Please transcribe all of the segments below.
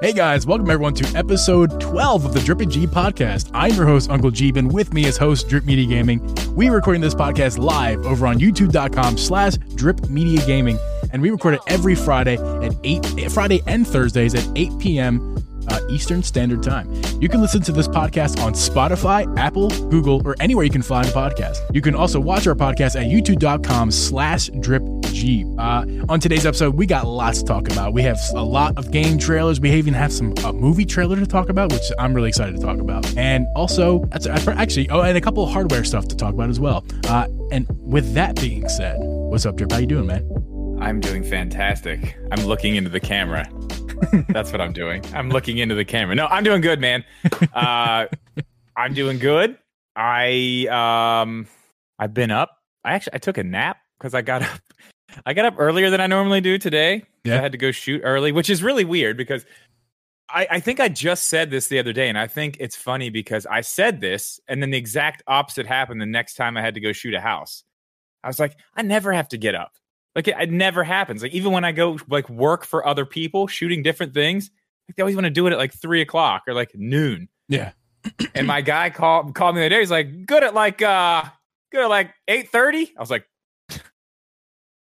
Hey guys, welcome everyone to episode 12 of the Drip G podcast. I'm your host, Uncle Geeb, and with me as host, Drip Media Gaming. We are recording this podcast live over on youtube.com slash drip media gaming. And we record it every Friday at 8 Friday and Thursdays at 8 p.m. Uh, Eastern Standard Time. You can listen to this podcast on Spotify, Apple, Google, or anywhere you can find a podcast. You can also watch our podcast at youtube.com slash drip G. Uh, on today's episode, we got lots to talk about. We have a lot of game trailers. We even have some a movie trailer to talk about, which I'm really excited to talk about. And also, that's actually, oh, and a couple of hardware stuff to talk about as well. Uh, and with that being said, what's up, Drip? How you doing, man? I'm doing fantastic. I'm looking into the camera. That's what I'm doing. I'm looking into the camera. No, I'm doing good, man. Uh, I'm doing good. I um, I've been up. I actually I took a nap because I got up. I got up earlier than I normally do today. Yeah. I had to go shoot early, which is really weird because I, I think I just said this the other day, and I think it's funny because I said this, and then the exact opposite happened the next time I had to go shoot a house. I was like, I never have to get up. Like it, it, never happens. Like even when I go like work for other people shooting different things, like they always want to do it at like three o'clock or like noon. Yeah. and my guy called called me the other day. He's like, good at like uh good at like eight thirty. I was like,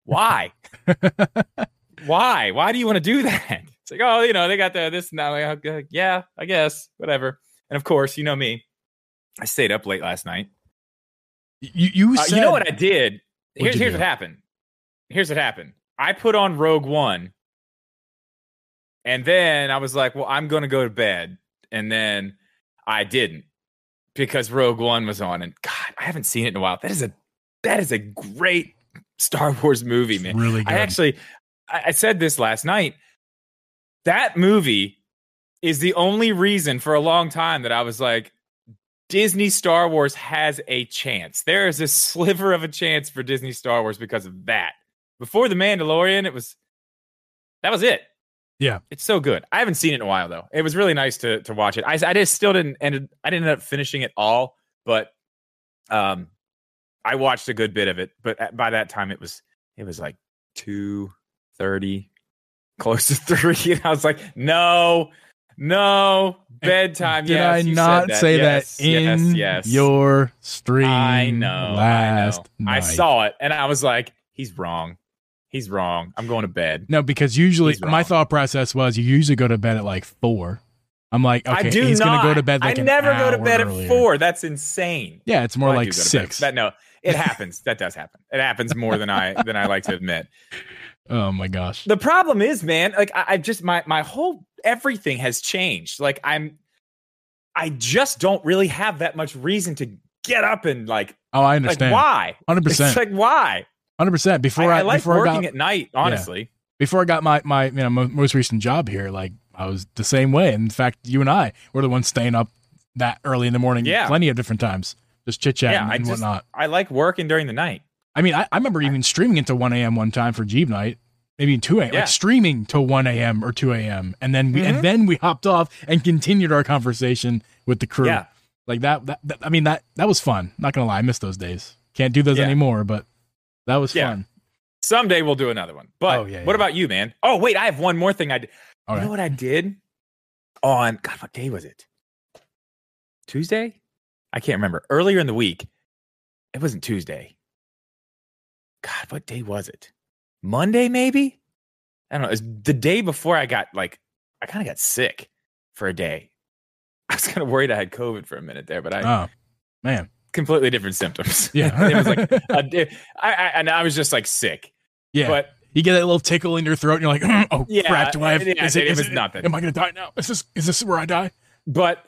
why? why? Why do you want to do that? It's like, oh, you know, they got the this now. Like, yeah, I guess, whatever. And of course, you know me. I stayed up late last night. You you, uh, you know what I did? Here's here's do? what happened here's what happened. I put on Rogue One, and then I was like, "Well, I'm going to go to bed," and then I didn't because Rogue One was on, and God, I haven't seen it in a while. That is a that is a great Star Wars movie, man. really good. I actually, I, I said this last night. That movie is the only reason for a long time that I was like, Disney Star Wars has a chance. There is a sliver of a chance for Disney Star Wars because of that. Before the Mandalorian, it was that was it. Yeah, it's so good. I haven't seen it in a while though. It was really nice to to watch it. I I just still didn't end. I didn't end up finishing it all, but um, I watched a good bit of it. But by that time, it was it was like two thirty, close to three, and I was like, no. No bedtime. Did yes, I not that. say yes, that in yes, yes. your stream? I know. Last I, know. I saw it, and I was like, "He's wrong. He's wrong. I'm going to bed. No, because usually my thought process was you usually go to bed at like four. I'm like, okay, I do he's going to go to bed. Like I never go to bed earlier. at four. That's insane. Yeah, it's more well, like six. That no, it happens. that does happen. It happens more than I than I like to admit. Oh my gosh. The problem is, man, like I, I just my my whole everything has changed. Like I'm, I just don't really have that much reason to get up and like. Oh, I understand. Like, why? Hundred percent. It's like why? Hundred percent. Before I, I, I like before working I got, at night, honestly. Yeah. Before I got my my you know most recent job here, like I was the same way. In fact, you and I were the ones staying up that early in the morning, yeah. plenty of different times, just chit chat yeah, and, and I just, whatnot. I like working during the night. I mean, I, I remember even streaming into one a.m. one time for Geeb night, maybe 2 a.m. Yeah. Like streaming till 1 a.m. or 2 a.m. And then we Mhm. and then we hopped off and continued our conversation with the crew. Yeah. Like that, that, that- I mean that that was fun. Not gonna lie, I miss those days. Can't do those Yeah. anymore, but that was fun. Someday we'll do another one. But Oh, yeah, what about you, man? Oh, wait, I have one more thing I did. All you right. know what I did on God, what day was it? Tuesday? I can't remember. Earlier in the week. It wasn't Tuesday. God, what day was it? Monday, maybe? I don't know. It was the day before I got like I kind of got sick for a day. I was kind of worried I had COVID for a minute there, but I Oh man. completely different symptoms. Yeah. it was like a, day- I, I and I was just like sick. Yeah. But you get that little tickle in your throat and you're like, mm, oh Yeah, crap, do I have yeah, is it, it is was it- nothing. Am I gonna die now? Is this is this where I die? but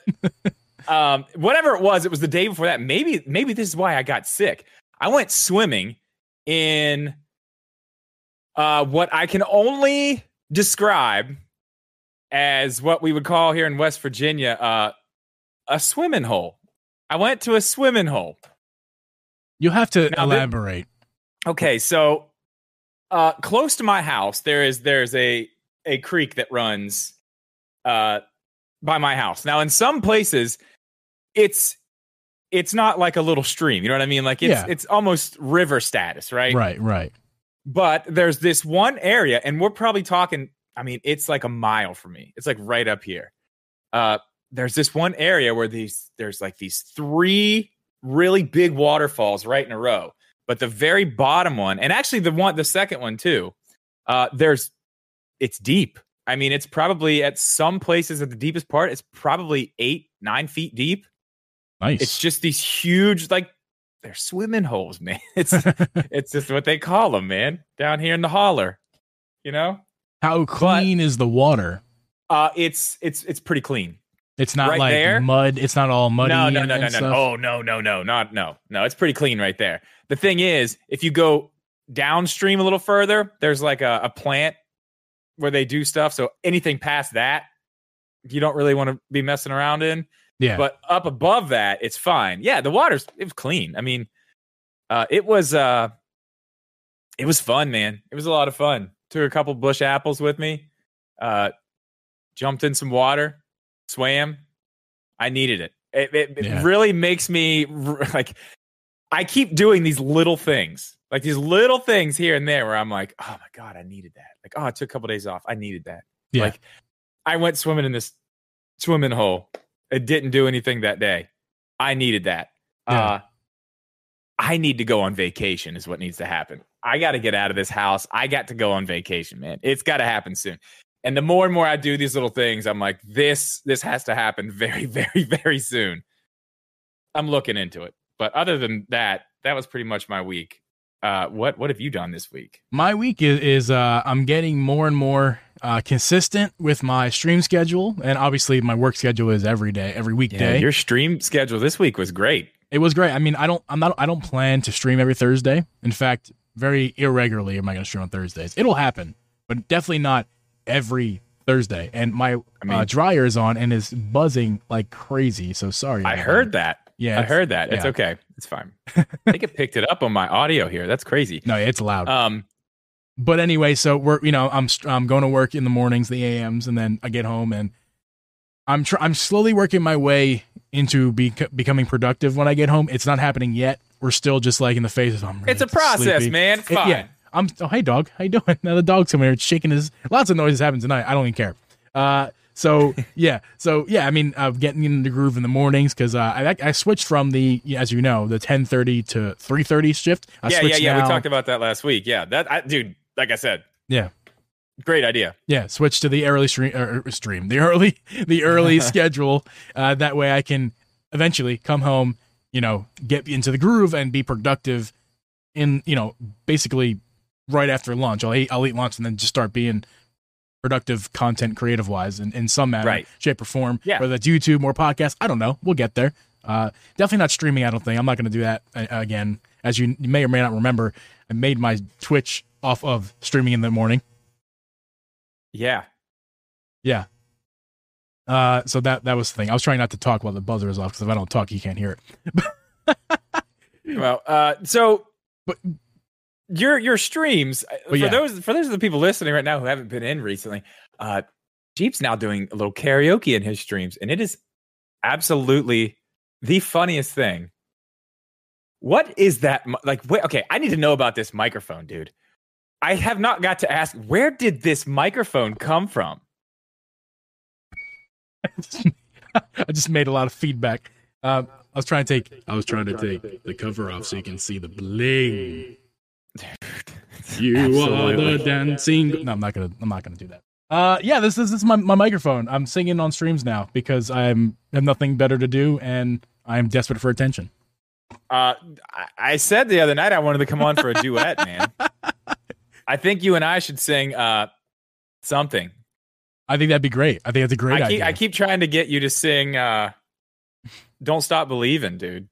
um whatever it was it was the day before that. Maybe maybe this is why i got sick. I went swimming in uh what i can only describe as what we would call here in west virginia uh a swimming hole. I went to a swimming hole. You have to Now, elaborate. okay so uh close to my house there is there's a a creek that runs uh by my house. Now in some places it's it's not like a little stream you know what i mean like it's Yeah. it's almost river status right Right, right. but there's this one area and we're probably talking I mean, it's like a mile from me. It's like right up here. Uh, there's this one area where these there's like these three really big waterfalls right in a row. But the very bottom one, and actually the one, the second one too, uh, there's it's deep. I mean, it's probably at some places at the deepest part, it's probably eight, nine feet deep. Nice. It's just these huge, like they're swimming holes, man. It's it's just what they call them, man. Down here in the holler, you know. How clean is the water? Uh, it's it's it's pretty clean. It's not Right like there? mud. It's not all muddy. No, no, no, no, no. stuff? Oh, no, no, no, not no, no. It's pretty clean right there. The thing is, if you go downstream a little further, there's like a, a plant where they do stuff. So anything past that, you don't really want to be messing around in. Yeah. But up above that, it's fine. Yeah, the water's it was clean. I mean, uh, it was uh, it was fun, man. It was a lot of fun. Took a couple Busch apples with me. Uh, jumped in some water, swam. I needed it. It, it, it really makes me like. I keep doing these little things, like these little things here and there, where I'm like, "Oh my god, I needed that." Like, "Oh, I took a couple days off. I needed that." Yeah. Like, I went swimming in this swimming hole. It didn't do anything that day. I needed that. Yeah. Uh, I need to go on vacation, is what needs to happen. I got to get out of this house. I got to go on vacation, man. It's got to happen soon. And the more and more I do these little things, I'm like, this this has to happen very, very, very soon. I'm looking into it. But other than that, that was pretty much my week. Uh, what what have you done this week? my week is, is uh, I'm getting more and more uh, consistent with my stream schedule, and obviously my work schedule is every day, every weekday. your stream schedule this week was great. it was great. I mean, I don't, I'm not, I don't plan to stream every Thursday. In fact, very irregularly am I going to stream on Thursdays. It'll happen, but definitely not every Thursday. And my I mean- uh, dryer is on and is buzzing like crazy. So sorry. I heard that. Yeah, I heard that. It's okay. It's fine. I think it picked it up on my audio here. That's crazy. No, it's loud. Um, but anyway, so we're you know I'm I'm going to work in the mornings, the AMs, and then I get home and I'm tr- I'm slowly working my way into be- becoming productive when I get home. It's not happening yet. We're still just like in the phases. I'm really it's a process, sleepy. man. It's It- yeah, I'm. Oh, hey, dog. How you doing? Now the dog's coming here, shaking his. Lots of noises happen tonight. I don't even care. Uh, so yeah, so yeah. I mean, I'm getting in the groove in the mornings because uh, I I switched from the as you know the 10:30 to 3:30 shift. I yeah, yeah, yeah. We talked about that last week. Yeah, that I, dude. Like I said, Yeah. great idea. Yeah, switch to the early stream, er, stream the early, the early schedule. Uh, that way, I can eventually come home, you know, get into the groove and be productive. In you know, basically, right after lunch, I'll eat, I'll eat lunch and then just start being productive, content creative wise, in, in some manner, Right. shape, or form. Yeah. Whether that's YouTube, more podcasts, I don't know. We'll get there. Uh, definitely not streaming. I don't think I'm not going to do that uh, again. As you, you may or may not remember, I made my Twitch off of streaming in the morning. Yeah, Yeah. Uh, so that that was the thing. I was trying not to talk while the buzzer is off because if I don't talk, you can't hear it. Well, uh, so But- your your streams uh, for yeah. those for those of the people listening right now who haven't been in recently, uh, Geeb's now doing a little karaoke in his streams, and it is absolutely the funniest thing. What is that like? Wait, okay, I need to know about this microphone, dude. I have not got to ask where did this microphone come from? I just made a lot of feedback. Um, I was trying to take. I was trying to take the cover off so you can see the bling. You are Absolutely. the dancing. No, I'm not gonna. I'm not gonna do that. Uh, yeah, this is this is my, my microphone. I'm singing on streams now because I'm have nothing better to do and I'm desperate for attention. Uh, I, I said the other night I wanted to come on for a duet, man. I think you and I should sing uh something. I think that'd be great. I think that's a great I keep idea. I keep trying to get you to sing uh "Don't Stop Believing," dude.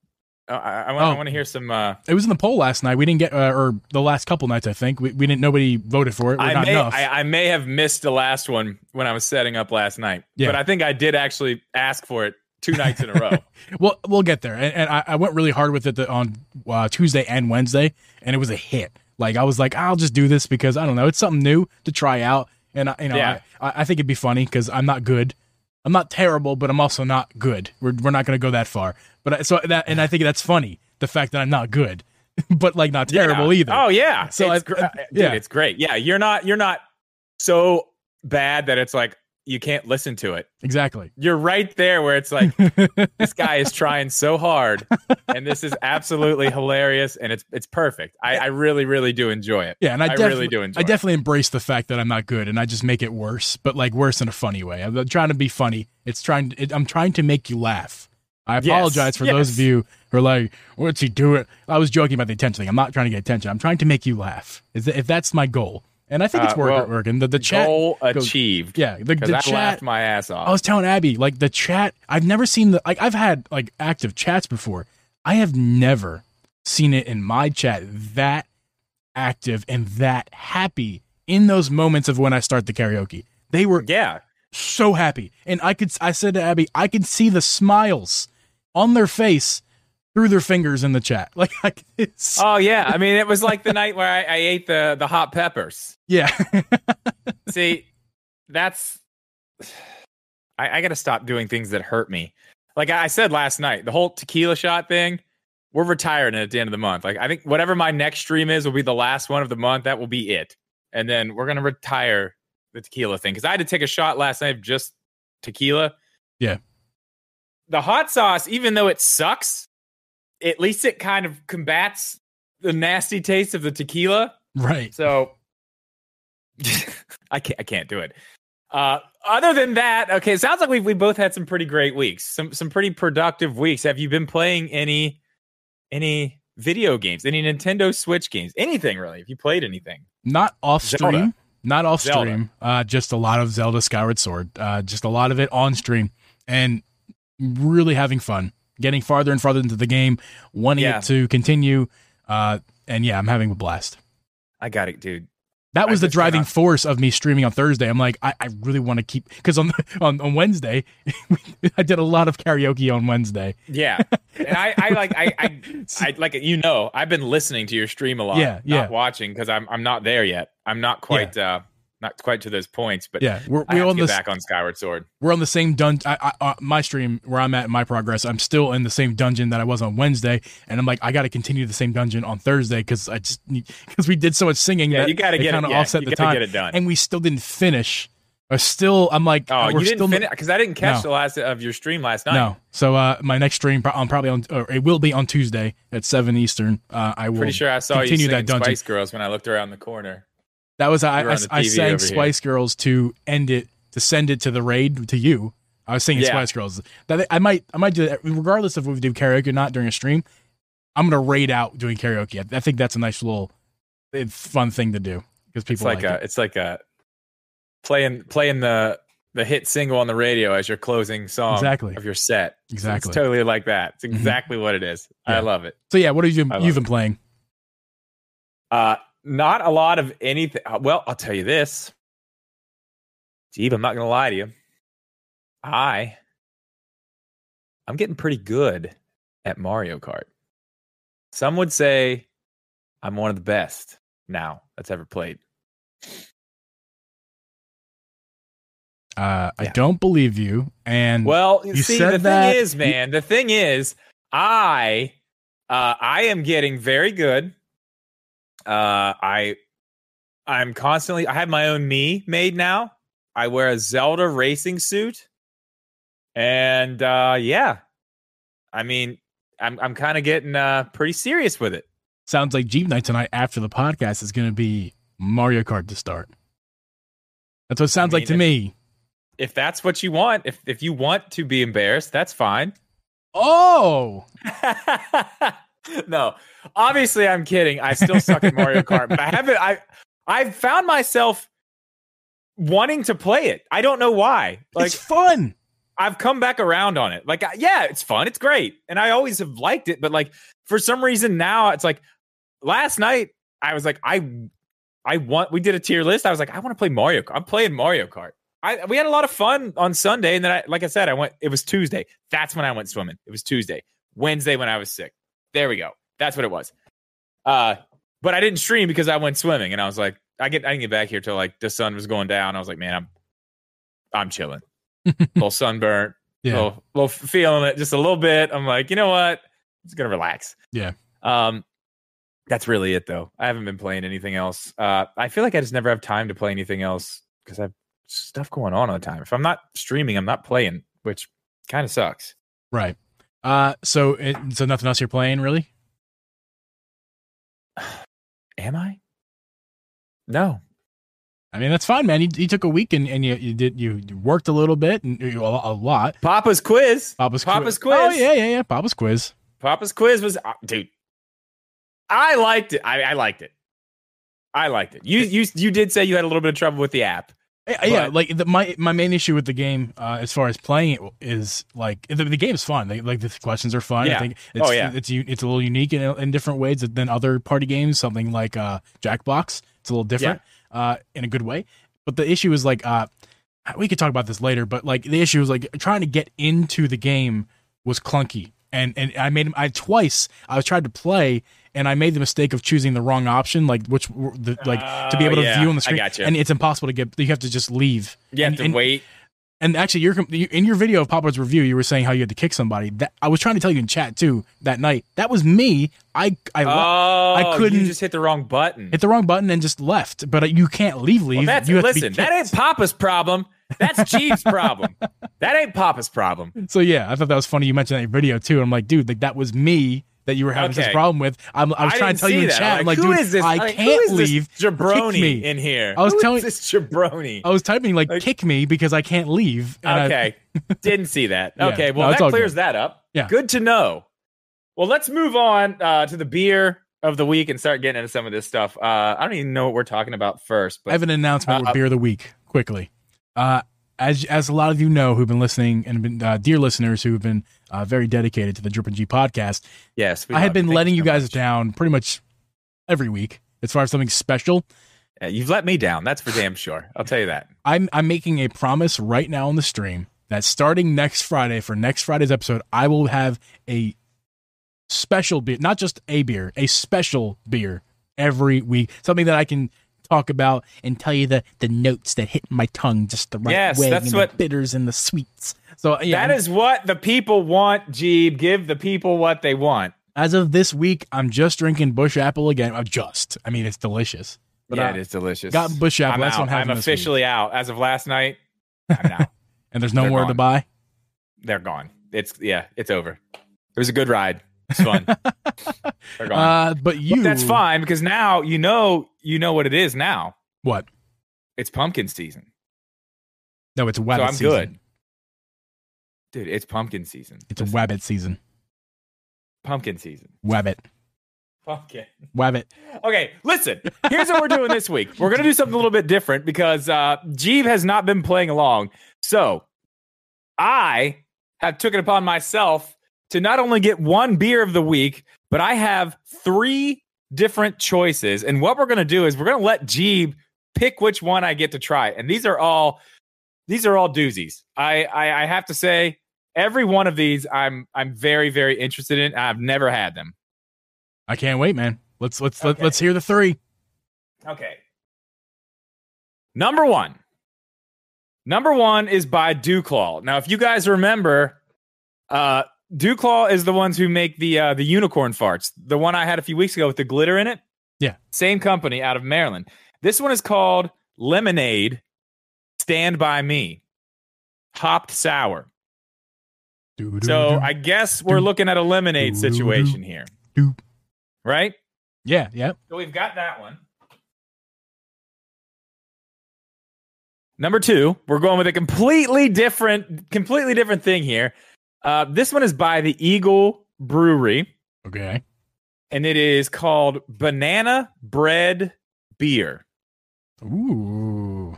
Uh, I, I, want, I Oh. want to hear some. Uh, it was in the poll last night. We didn't get, uh, or the last couple nights, I think. We, we didn't. Nobody voted for it. We're I not may enough. I, I may have missed the last one when I was setting up last night, Yeah. but I think I did actually ask for it two nights in a row. Well, we'll get there. And, and I, I went really hard with it the, on uh, Tuesday and Wednesday, and it was a hit. Like I was like, I'll just do this because I don't know, it's something new to try out, and I, you know, Yeah. I, I think it'd be funny because I'm not good. I'm not terrible, but I'm also not good. We're we're not going to go that far. But I, so that, and I think that's funny the fact that I'm not good, but like not terrible Yeah. either. Oh yeah. So it's I- gr- I- uh, dude, yeah. it's great. Yeah, you're not you're not so bad that it's like you can't listen to it. Exactly. You're right there where it's like this guy is trying so hard, and this is absolutely hilarious, and it's it's perfect. I, I really really do enjoy it. Yeah, and I, I really do enjoy I it. definitely embrace the fact that I'm not good, and I just make it worse, but like worse in a funny way. I'm trying to be funny. It's trying. It, I'm trying to make you laugh. I Yes, apologize for those of you who are like, "What's he doing?" I was joking about the attention thing. I'm not trying to get attention. I'm trying to make you laugh. Is that- If that's my goal, and I think it's Uh, working. well, working. The the chat. Goal goes- achieved. Yeah, the, the I chat. laughed my ass off. I was telling Abby, like the chat, I've never seen the like I've had like active chats before. I have never seen it in my chat that active and that happy in those moments of when I start the karaoke. They were yeah, so happy. And I could I said to Abby, I could see the smiles on their face through their fingers in the chat. Like it's Oh yeah, I mean it was like the night where I, I ate the the hot peppers. yeah. See, that's I, I got to stop doing things that hurt me. Like I said last night, the whole tequila shot thing. We're retiring at the end of the month. Like I think whatever my next stream is will be the last one of the month. That will be it, and then we're gonna retire the tequila thing because I had to take a shot last night of just tequila. Yeah. The hot sauce, even though it sucks, at least it kind of combats the nasty taste of the tequila. right. So I can't I can't do it. Uh, other than that, okay, sounds like we we both had some pretty great weeks, some some pretty productive weeks. Have you been playing any any video games, any Nintendo Switch games, anything really? Have you played anything? Not off stream. Zelda. Not off Zelda. stream. Uh, just a lot of Zelda Skyward Sword. Uh, just a lot of it on stream and really having fun. Getting farther and farther into the game, wanting Yeah. it to continue. Uh, and yeah, I'm having a blast. I got it, dude. That I was the driving cannot- force of me streaming on Thursday. I'm like, I, I really want to keep because on, on on Wednesday, I did a lot of karaoke on Wednesday. Yeah, and I, I like I, I I like you know I've been listening to your stream a lot. Yeah, yeah. not watching because I'm I'm not there yet. I'm not quite uh not quite to those points, but Yeah, we're we're on this. back on Skyward Sword. We're on the same dungeon. I, I, uh, my stream where I'm at in my progress. I'm still in the same dungeon that I was on Wednesday, and I'm like, I got to continue the same dungeon on Thursday because I just because we did so much singing. Yeah, that you got to get kind it. of Yeah, offset the time, get it done. and we still didn't finish. Or still, I'm like, Oh, you didn't finish because I didn't catch No. the last of your stream last night. No, so uh, my next stream, I'm probably on, or it will be on Tuesday at seven Eastern. Uh, I will. Pretty sure I saw you continue that dungeon. Spice Girls when I looked around the corner. That was I. I, I sang over here. Spice Girls to end it to send it to the raid to you. I was singing Yeah. Spice Girls. That I might I might do that regardless of if we do karaoke or not during a stream. I'm gonna raid out doing karaoke. I, think that's a nice little fun thing to do because It's people like, like, a, it. it's like a playing playing the the hit single on the radio as your closing song Exactly. of your set. Exactly. it's totally like that. It's Mhm. exactly what it is. Yeah. I love it. So yeah, what have you I you've it. been playing? Uh, not a lot of anything. uh, Well, I'll tell you this. Geeb, I'm not gonna lie to you. I I'm getting pretty good at Mario Kart. Some would say I'm one of the best now that's ever played. Uh, I don't believe you. And Well, You see, said the that- thing is, man, the thing is, I uh, I am getting very good. Uh, I I'm constantly. I have my own Mii made now. I wear a Zelda racing suit, and uh, yeah, I mean, I'm I'm kind of getting uh, pretty serious with it. sounds like Geeb Night tonight after the podcast is gonna be Mario Kart to start. That's what it sounds like mean, to if- me. If that's what you want, if if you want to be embarrassed, that's fine. Oh, no, obviously I'm kidding. I still suck at Mario Kart, but I haven't. I I've found myself wanting to play it. I don't know why. Like it's fun. I've come back around on it. Like yeah, it's fun. It's great, and I always have liked it. But like for some reason now, it's like last night I was like I I want. We did a tier list. I was like I want to play Mario. Kart. I'm playing Mario Kart. I, we had a lot of fun on Sunday, and then I, like I said, I went. It was Tuesday. That's when I went swimming. It was Tuesday. Wednesday when I was sick. There we go. That's what it was. Uh, but I didn't stream because I went swimming, and I was like, I get, I didn't get back here till like the sun was going down. I was like, man, I'm, I'm chilling. A little sunburnt, Yeah. little, little feeling it just a little bit. I'm like, you know what? I'm just gonna relax. Yeah. Um, that's really it though. I haven't been playing anything else. Uh, I feel like I just never have time to play anything else because I've stuff going on all the time. If I'm not streaming, I'm not playing, which kind of sucks. Right. Uh, so it, so nothing else you're playing really? Am I? No. I mean that's fine, man. You, you took a week and, and you, you did you worked a little bit and you, a, a lot. Papa's quiz. Papa's, Papa's quiz. Oh yeah, yeah, yeah. Papa's quiz. Papa's quiz was, uh, dude. I liked it. I, I liked it. I liked it. You you you did say you had a little bit of trouble with the app. Yeah, yeah, But- like the, my my main issue with the game, uh, as far as playing it, is like the, the game's fun. Like, like the questions are fun. I Yeah. think it's, Oh, yeah. it's it's a little unique in, in different ways than other party games. Something like uh, Jackbox, it's a little different uh, in a good way. But the issue is like uh, we could talk about this later. But like the issue is like trying to get into the game was clunky, and and I made I twice I was tried to play. And I made the mistake of choosing the wrong option, like which the, like to be Oh, able to yeah. view on the I screen, gotcha. and it's impossible to get. You have to just leave. You have And- to and- wait. And actually, you're in your video of Papa's review, you were saying how you had to kick somebody. That I was trying to tell you in chat too that night. That was me. I I Oh, I couldn't- You just hit the wrong button. hit the wrong button and just left. But uh, you can't leave. Leave. Well, that's you have to be listen. That ain't Papa's problem. That's Geeb's problem. That ain't Papa's problem. So yeah, I thought that was funny. You mentioned that in your video too. I'm like, dude, like that was me that you were having Okay. problem with. I'm, I was I trying to tell you in that. chat. I'm like, dude, is this? I Like, can't is this leave. Jabroni Kick me. in here. I was Who is telling- this jabroni. I was typing like, Like- kick me because I can't leave. I- Okay. Didn't see that. Yeah. Okay. Well, No, that clears good. that up. Yeah. Good to know. Well, let's move on uh, to the beer of the week and start getting into some of this stuff. Uh, I don't even know what we're talking about first, But I have an announcement Uh, with beer of the week quickly. Uh, as as a lot of you know who've been listening and been uh, dear listeners who've been uh, very dedicated to the Drip and G podcast, yes, we I have been letting you so guys much. down pretty much every week as far as something special. Yeah, you've let me down. That's for damn sure. I'll tell you that. I'm I'm making a promise right now on the stream that starting next Friday for next Friday's episode, I will have a special beer, not just a beer, a special beer every week. Something that I can talk about and tell you the the notes that hit my tongue just the right Yes, way, that's and what- the bitters and the sweets. So yeah, That is what the people want, Geeb. Give the people what they want. as of this week, I'm just drinking Busch Apple again. I'm just, I mean, it's delicious. But yeah, I it is delicious. got Busch Apple. I'm That's what out. I'm I'm having this week. officially out. As of last night, I'm out. and there's no They're more to buy. They're gone. It's yeah, it's over. It was a good ride. It's fun. They're gone. Uh, but you, But that's fine because now you know you know what it is now. What? It's pumpkin season. No, it's so wabbit I'm season. good. Dude, it's pumpkin season. It's a Listen, wabbit season. pumpkin season. Wabbit. Pumpkin. Wabbit. Okay, listen. Here's what we're doing this week. We're gonna do something a little bit different because uh Geeb has not been playing along. So I have took it upon myself to not only get one beer of the week, but I have three different choices. And what we're gonna do is we're gonna let Geeb pick which one I get to try. And these are all these are all doozies. I I, I have to say every one of these I'm I'm very very interested in. I've never had them. I can't wait, man. Let's let's let, Okay. let's hear the three. Okay. Number one. Number one is by DuClaw. Now, if you guys remember, uh, DuClaw is the ones who make the uh, the unicorn farts. The one I had a few weeks ago with the glitter in it. Yeah. Same company out of Maryland. This one is called Lemonade Stand By Me. Hopped sour. So I guess we're looking at a lemonade situation here. Right? yeah, yeah. So we've got that one. Number two, we're going with a completely different, completely different thing here. Uh, this one is by the Eagle Brewery, Okay. and it is called Banana Bread Beer. Ooh,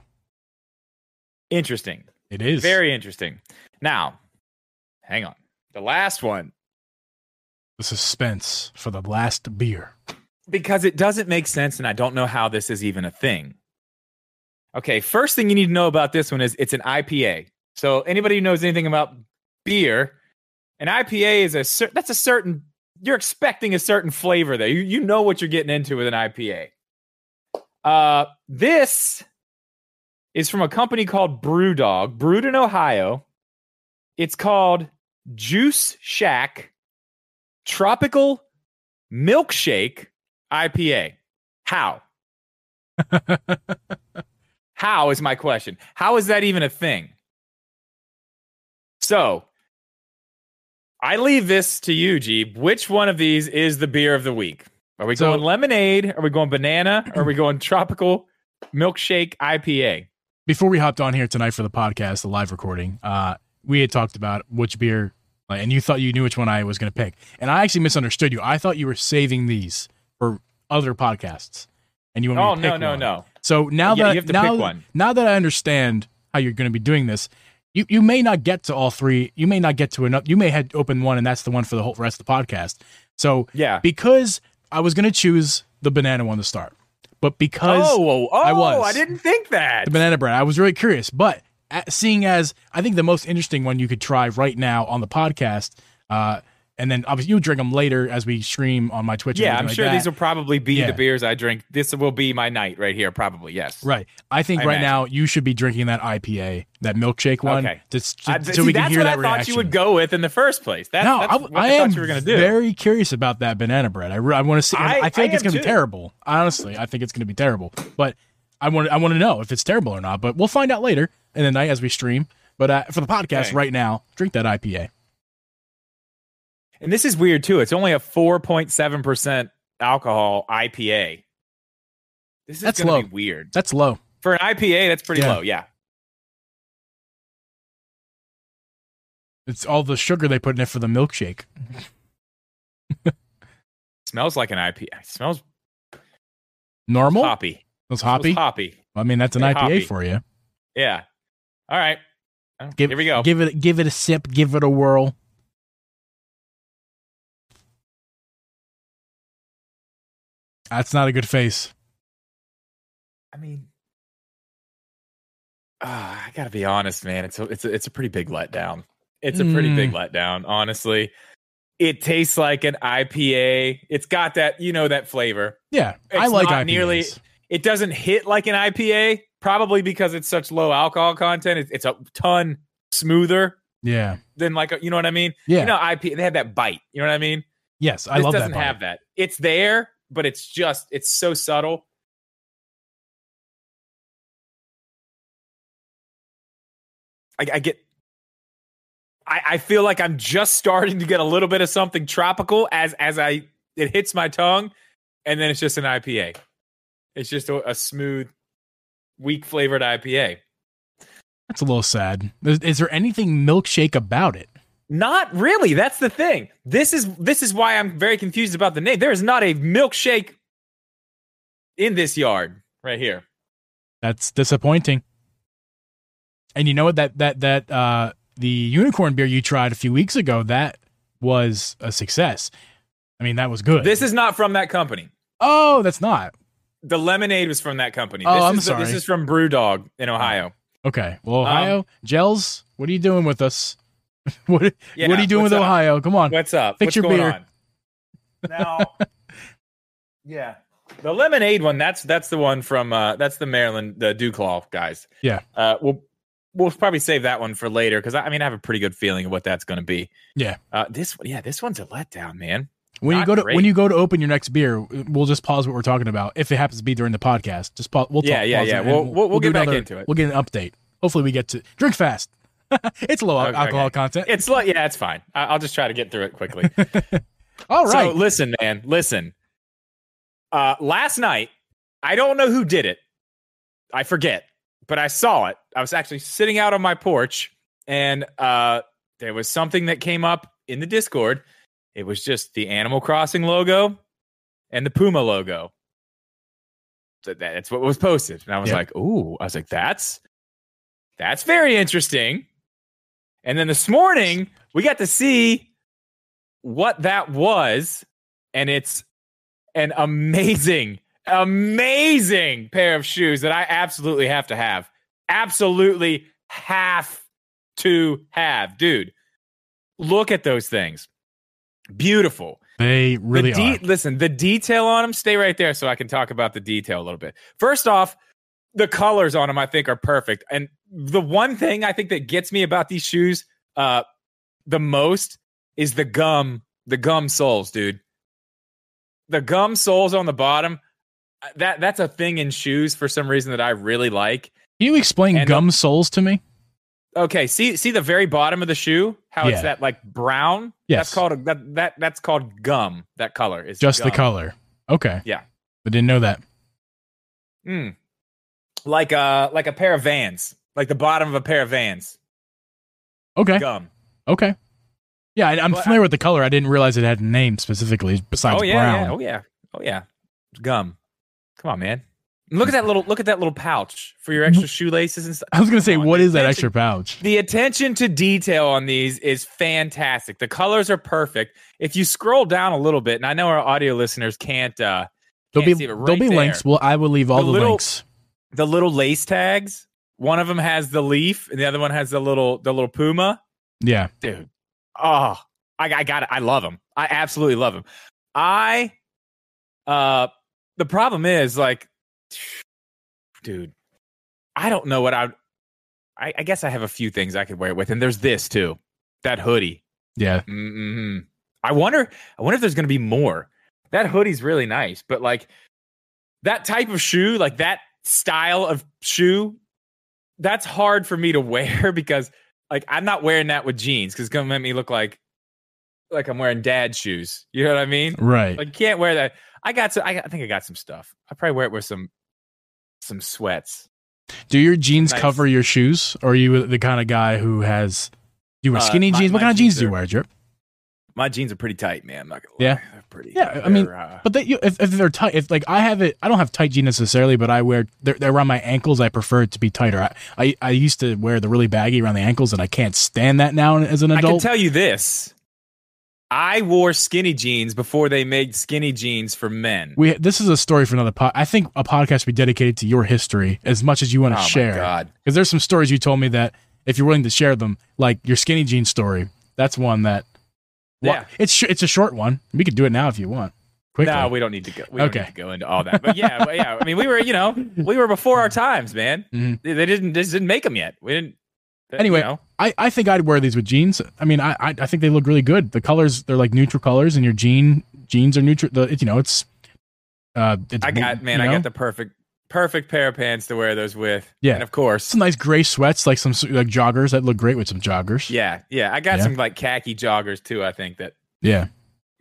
Interesting, it is very interesting. Now, hang on. The last one, the suspense for the last beer. because it doesn't make sense, and I don't know how this is even a thing. Okay, first thing you need to know about this one is it's an IPA. So anybody who knows anything about beer, an IPA is a cer- that's a certain you're expecting a certain flavor there. You you know what you're getting into with an IPA. Uh, this is from a company called Brewdog, brewed in Ohio. It's called Juice Shack Tropical Milkshake IPA. How? How is my question? How is that even a thing? So I leave this to you, Geeb. Which one of these is the beer of the week? Are we So- going lemonade? Are we going banana? Are we going tropical milkshake IPA? Before we hopped on here tonight for the podcast, the live recording, uh, we had talked about which beer, and you thought you knew which one I was going to pick, and I actually misunderstood you. I thought you were saving these for other podcasts, and you want me Oh to no, pick no, one. no. So now Yeah, that you have to now, now that I understand how you're going to be doing this, you you may not get to all three. You may not get to enough. You may have open one, and that's the one for the whole rest of the podcast. So Yeah. because I was going to choose the banana one to start, but because Oh, oh, oh, I was. I didn't think that. the banana bread. I was really curious, but seeing as I think the most interesting one you could try right now on the podcast, uh, and then obviously you drink them later as we stream on my Twitch. and yeah, I'm like sure that. these will probably be Yeah. the beers I drink. This will be my night right here, probably. Yes. right. I think I right imagine. now you should be drinking that IPA, that milkshake one, Okay. just I, so see, we can that's hear what that I thought you would go with in the first place. That's, no, that's I, what I I, am thought you were going to do. very curious about that banana bread. I, I want to see. I, I it's going to am be terrible. Honestly, I think it's going to be terrible. But I want I want to know if it's terrible or not. But we'll find out later in the night as we stream. But uh, for the podcast right now, drink that IPA. And this is weird too. It's only a 4.7% alcohol IPA. This is That's going low. to be weird. That's low. For an IPA, that's pretty Yeah. low. Yeah. It's all the sugar they put in it for the milkshake. Smells like an IPA. It smells Normal? hoppy. Smells hoppy? hoppy. I mean, that's an IPA hoppy. for you. Yeah. All right. Oh, Give, Here we go. Give it, give it a sip. Give it a whirl. That's not a good face. I mean, ah, I gotta be honest, man. It's a, it's a, it's a pretty big letdown. It's a pretty Mm. big letdown, honestly. It tastes like an IPA. It's got that, you know, that flavor. Yeah, I like not IPAs. nearly- It doesn't hit like an IPA, probably because it's such low alcohol content. It's, it's a ton smoother yeah. than like a, you know what I mean. Yeah. You know, IPA they have that bite. You know what I mean. yes, I this love doesn't that. have that. It's there, but it's just it's so subtle. I, I get. I, I feel like I'm just starting to get a little bit of something tropical as as I it hits my tongue, and then it's just an IPA. It's just a, a smooth, weak flavored IPA. That's a little sad. Is, is there anything milkshake about it? Not really. That's the thing. This is this is why I'm very confused about the name. There is not a milkshake in this yard right here. That's disappointing. And you know what? That that that uh the unicorn beer you tried a few weeks ago that was a success. I mean, that was good. This is not from that company. oh, that's not The lemonade was from that company. Oh, this I'm is the- this is from Brewdog in Ohio. okay. Well, Ohio gels, what are you doing with us? what Yeah, what are you doing with up? Ohio? Come on. What's up? Fix What's your going beer. on? Now, yeah, the lemonade one. That's that's the one from uh that's the Maryland the DuClaw guys. Yeah. Uh, we'll we'll probably save that one for later because I, I mean I have a pretty good feeling of what that's going to be. Yeah. Uh, this yeah this one's a letdown, man. When you Not go to great. when you go to open your next beer, we'll just pause what we're talking about. If it happens to be during the podcast, just pause. We'll talk, yeah, pause yeah. it, and We'll- we'll- we'll do get back another- into it. We'll get an update. Hopefully, we get to drink fast. it's low Okay, alcohol okay. content. It's like yeah, it's fine. I, I'll just try to get through it quickly. All right. So listen, man, listen. Uh, last night, I don't know who did it. I forget, but I saw it. I was actually sitting out on my porch, and uh, there was something that came up in the Discord. It was just the Animal Crossing logo and the Puma logo. So that's what was posted, and I was Yeah. like, "Ooh!" I was like, "That's that's very interesting." And then this morning, we got to see what that was, and it's an amazing, amazing pair of shoes that I absolutely have to have. Absolutely have to have, dude. Look at those things. Beautiful. they really the de- are. Listen, the detail on them, stay right there so I can talk about the detail a little bit. First off, the colors on them I think are perfect. And the one thing I think that gets me about these shoes uh the most is the gum, the gum soles, dude. The gum soles on the bottom, uh, that that's a thing in shoes for some reason that I really like. Can you explain And- gum soles to me? Okay, see see the very bottom of the shoe, how Yeah. it's that like brown. Yes. that's called a, that that that's called gum. That color is Just the color. Okay. Yeah. I didn't know that. Mm. Like a like a pair of Vans, like the bottom of a pair of Vans. Okay. Gum. Okay. Yeah, I, I'm Well, familiar with the color. I didn't realize it had a name specifically besides oh yeah, brown. yeah, oh yeah, oh yeah. It's gum. Come on, man. Look at that little look at that little pouch for your extra shoelaces and stuff. I was gonna say, on, what the that extra pouch? The attention to detail on these is fantastic. The colors are perfect. If you scroll down a little bit, and I know our audio listeners can't uh There'll can't be see it, but there'll be there, links. Well, I will leave all The the, little- links. The little lace tags. One of them has the leaf, and the other one has the little the little puma. Yeah. dude. Oh, I, I got it. I love them. I absolutely love them. I, uh, the problem is like, dude, I don't know what I. I, I guess I have a few things I could wear it with, and there's this too, that hoodie. Yeah. hmm I wonder. I wonder if there's going to be more. That hoodie's really nice, but like that type of shoe, like that style of shoe, that's hard for me to wear because like I'm not wearing that with jeans because it's gonna make me look like like I'm wearing dad shoes. You know what I mean? Right. Like can't wear that. I got some. I, I think I got some stuff. I probably wear it with some some sweats. Do your jeans Nice. cover your shoes, or are you the kind of guy who has? Do you wear Uh, skinny my- jeans? What my kind of jeans jeans do you are- wear, Drip? My jeans are pretty tight, man. I'm not. Yeah? They're I mean, uh, But they, you, if, if they're tight, if like I have it, I don't have tight jeans necessarily, but I wear they're, they're around my ankles. I prefer it to be tighter. I, I I used to wear the really baggy around the ankles, and I can't stand that now as an adult. I can tell you this. I wore skinny jeans before they made skinny jeans for men. we this is a story for another pod. I think a podcast be dedicated to your history as much as you want oh to my share. god. Because there's some stories you told me that if you're willing to share them, like your skinny jeans story, that's one that. Well, Yeah. it's sh- it's a short one. We could do it now if you want. Quickly. No, we don't need to go. We Okay. don't need to go into all that. But yeah, but yeah. I mean, we were, you know, we were before our times, man. Mhm. They, they didn't, they just didn't make them yet. We didn't. you Anyway, know. I, I think I'd wear these with jeans. I mean, I, I I think they look really good. The colors they're like neutral colors, and your jean jeans are neutral. The it, you know it's. Uh, it's, I got man, you I got the perfect, perfect pair of pants to wear those with. Yeah. and of course, some nice gray sweats, like some like joggers that look great with some joggers. yeah, yeah. I got Yeah. some like khaki joggers too. I think that yeah,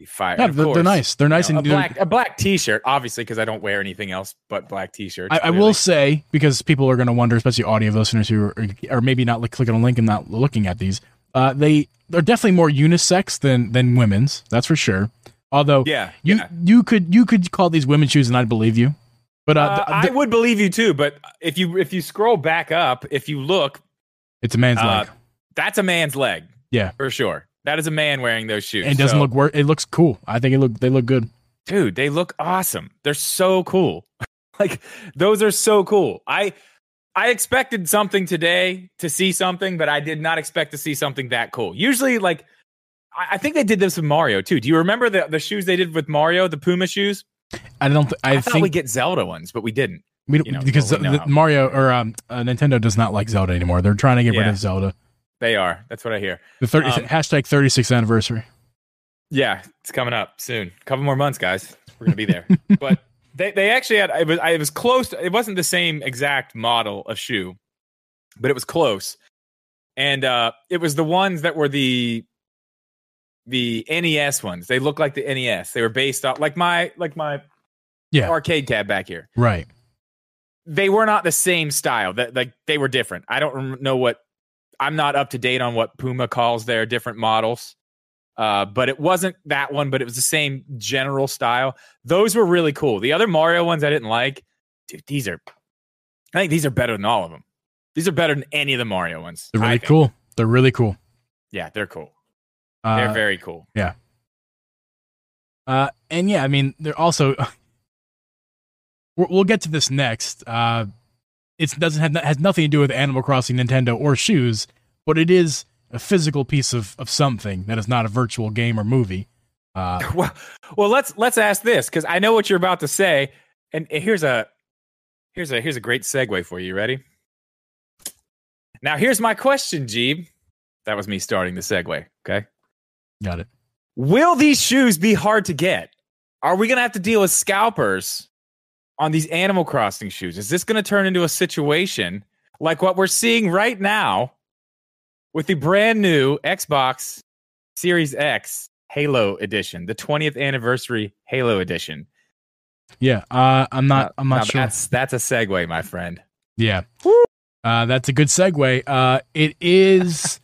fire. yeah. They're, they're nice. They're nice you know, and a black, a black t-shirt, obviously, because I don't wear anything else but black t-shirts. I, I will say because people are going to wonder, especially audio listeners who are, are maybe not like, clicking a link and not looking at these. Uh, they they're definitely more unisex than than women's. That's for sure. Although Yeah, you yeah. you could you could call these women's shoes and I'd believe you. But uh, Uh, th- I would believe you too, but if you if you scroll back up, if you look, it's a man's uh, leg. that's a man's leg. Yeah. for sure. That is a man wearing those shoes. And it doesn't So- look wor- It looks cool. I think it look they look good. dude. They look awesome. They're so cool. like those are so cool. I I expected something today to see something, but I did not expect to see something that cool. Usually, like I, I think they did this with Mario too. Do you remember the the shoes they did with Mario, the Puma shoes? I don't. Th- I, I, thought think we get Zelda ones, but we didn't. we don't you know, because well, we the- how- Mario or um, uh, Nintendo does not like Zelda anymore. They're trying to get rid of Zelda. They are. That's what I hear. The 30, Um, hashtag 36th anniversary. Yeah, it's coming up soon. A couple more months, guys. We're gonna be there. but they, they actually had it was I was close. To, it wasn't the same exact model of shoe, but it was close. And uh it was the ones that were the the NES ones. They look like the NES. They were based off like my like my Yeah. arcade cab back here. Right. They were not the same style. That like they were different. I don't know what I'm not up to date on what Puma calls their different models. Uh, but it wasn't that one, but it was the same general style. Those were really cool. The other Mario ones I didn't like. Dude, these are I think these are better than all of them. These are better than any of the Mario ones. They're really cool. They're really cool. Yeah, they're cool. Uh, They're very cool. Yeah. Uh, and yeah, I mean, they're also. we'll get to this next. Uh, it doesn't have has nothing to do with Animal Crossing, Nintendo, or shoes, but it is a physical piece of of something that is not a virtual game or movie. Uh, Well, well, let's let's ask this because I know what you're about to say, and here's a here's a here's a great segue for you. You Ready? Now, here's my question, Geeb. That was me starting the segue. Okay. Got it. Will these shoes be hard to get? Are we going to have to deal with scalpers on these Animal Crossing shoes? Is this going to turn into a situation like what we're seeing right now with the brand new Xbox Series X Halo Edition, the 20th anniversary Halo Edition. Yeah, uh, I'm not. I'm not now sure. That's that's a segue, my friend. Yeah. Uh, that's a good segue. Uh, it is,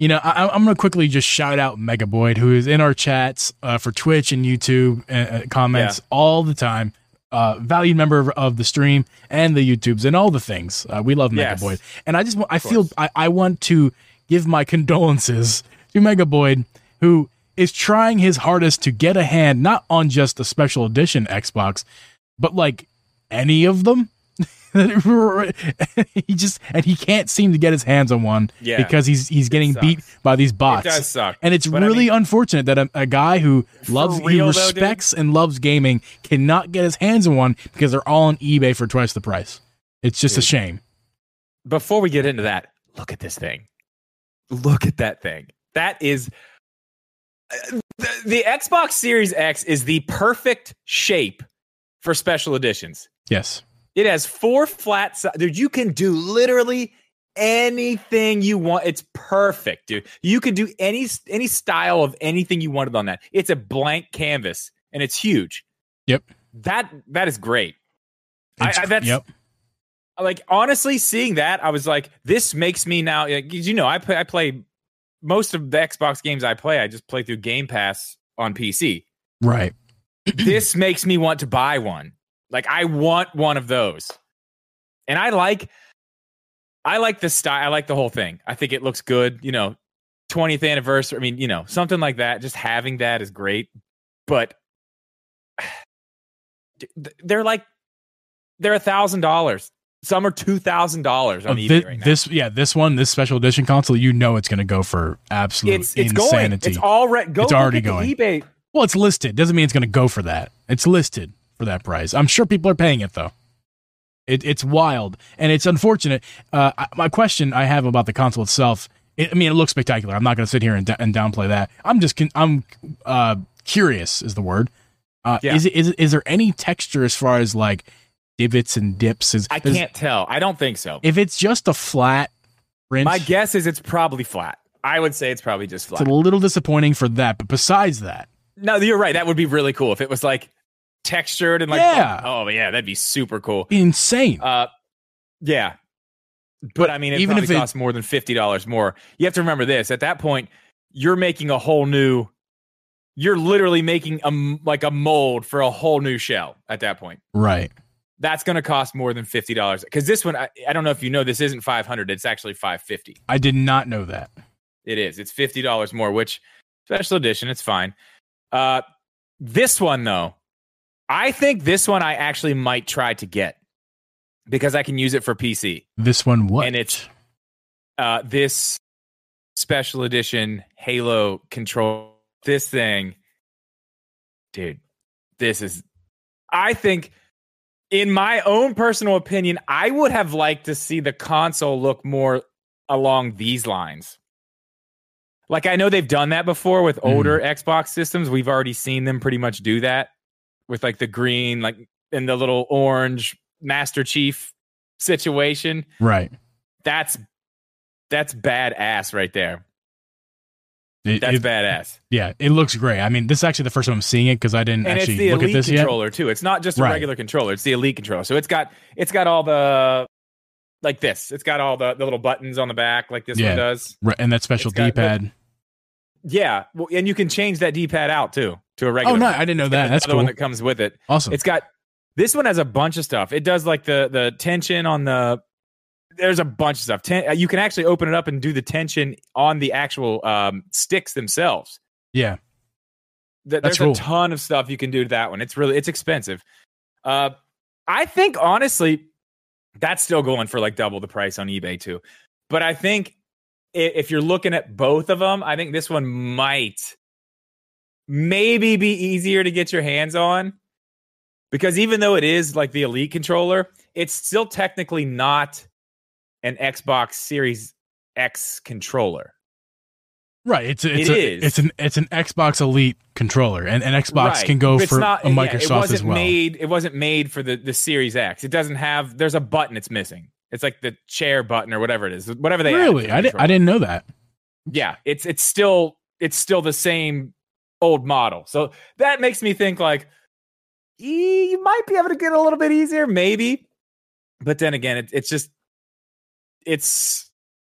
you know, I, I'm going to quickly just shout out Megaboyd, who is in our chats uh, for Twitch and YouTube uh, uh, comments all the time. Uh, valued member of, of the stream and the YouTubes and all the things. Uh, we love Yes. Megaboyd, and I just want, I feel. I, I want to give my condolences to Megaboyd, who is trying his hardest to get a hand not on just the special edition Xbox, but like any of them. he just and he can't seem to get his hands on one Yeah. because he's he's getting beat by these bots. It does suck. And it's But I really mean- unfortunate that a, a guy who loves, real, though, respects and loves gaming cannot get his hands on one because they're all on eBay for twice the price. It's just a shame. Before we get into that, look at this thing. Look at that thing. That is uh, the, the Xbox Series X is the perfect shape for special editions. Yes. It has four flat sides. Dude, you can do literally anything you want. It's perfect, dude. You can do any any style of anything you wanted on that. It's a blank canvas and it's huge. Yep. That that is great. I, I, that's yep. like honestly seeing that i was like this makes me now like, you know i play i play most of the xbox games i play i just play through game pass on pc Right. this makes me want to buy one like i want one of those and i like i like the style i like the whole thing i think it looks good you know 20th anniversary i mean you know something like that just having that is great but they're like they're a thousand dollars some are two thousand dollars on Uh, eBay right now. this yeah, this one, this special edition console, you know it's going to go for absolute it's it's going. insanity. It's already go It's already going. eBay. well, it's listed. Doesn't mean it's going to go for that. It's listed for that price. I'm sure people are paying it though. It, it's wild and it's unfortunate. Uh, my question I have about the console itself. It, I mean, it looks spectacular. I'm not going to sit here and, and downplay that. I'm just con- I'm uh, curious is the word. Uh, Yeah. Is is is there any texture as far as like divots and dips? Is I can't tell. I don't think so. If it's just a flat print, My guess is it's probably flat. I would say it's probably just flat. it's a little disappointing for that. But besides that, No, you're right. That would be really cool if it was like textured and like Yeah. oh yeah, that'd be super cool. insane. Uh, yeah. But, I mean, it even if it- costs more than fifty dollars more. You have to remember this. At that point, you're making a whole new. You're literally making a like a mold for a whole new shell. At that point, right. that's going to cost more than fifty dollars. Because this one, I, I don't know if you know, this isn't five hundred. It's actually five fifty. I did not know that. It is. It's fifty dollars more, which special edition. It's fine. Uh, this one though, I think this one I actually might try to get because I can use it for PC. This one what? And it's- Uh, this special edition Halo control. This thing, dude. This is. I think, in my own personal opinion, I would have liked to see the console look more along these lines. Like I know they've done that before with older Xbox systems. We've already seen them pretty much do that with like the green, like and the little orange Master Chief situation. right. That's that's badass right there. It- That's it- badass. Yeah, it looks great. I mean, this is actually the first time I'm seeing it because I didn't And it's actually the look at elite this yet. controller too. It's not just a Right. regular controller. It's the elite controller. So it's got it's got all the like this. It's got all the, the little buttons on the back like this Yeah. one does. Right, and that special It's D-pad. Yeah, well, and you can change that D-pad out too to a regular. Oh no. I didn't know that. That's the cool. one that comes with it. awesome. It's got this one has a bunch of stuff. It does like the the tension on the. There's a bunch of stuff. Ten, uh, you can actually open it up and do the tension on the actual um, sticks themselves. yeah, Th- That's There's cool. a ton of stuff you can do to that one. It's really it's expensive. Uh, I think honestly, that's still going for like double the price on eBay too. But I think if you're looking at both of them, I think this one might maybe be easier to get your hands on because even though it is like the elite controller, it's still technically not an Xbox Series X controller. right. It's it's It a, is. it's an it's an Xbox Elite controller, and, and Xbox Right. can go It's for not- a yeah, Microsoft it wasn't as well. Made, it wasn't made for the, the Series X. It doesn't have. There's a button it's missing. It's like the chair button or whatever it is, whatever they really. I, di- I didn't know that. Yeah, it's it's still it's still the same old model. So that makes me think like you might be able to get a little bit easier, maybe. But then again, it, it's just it's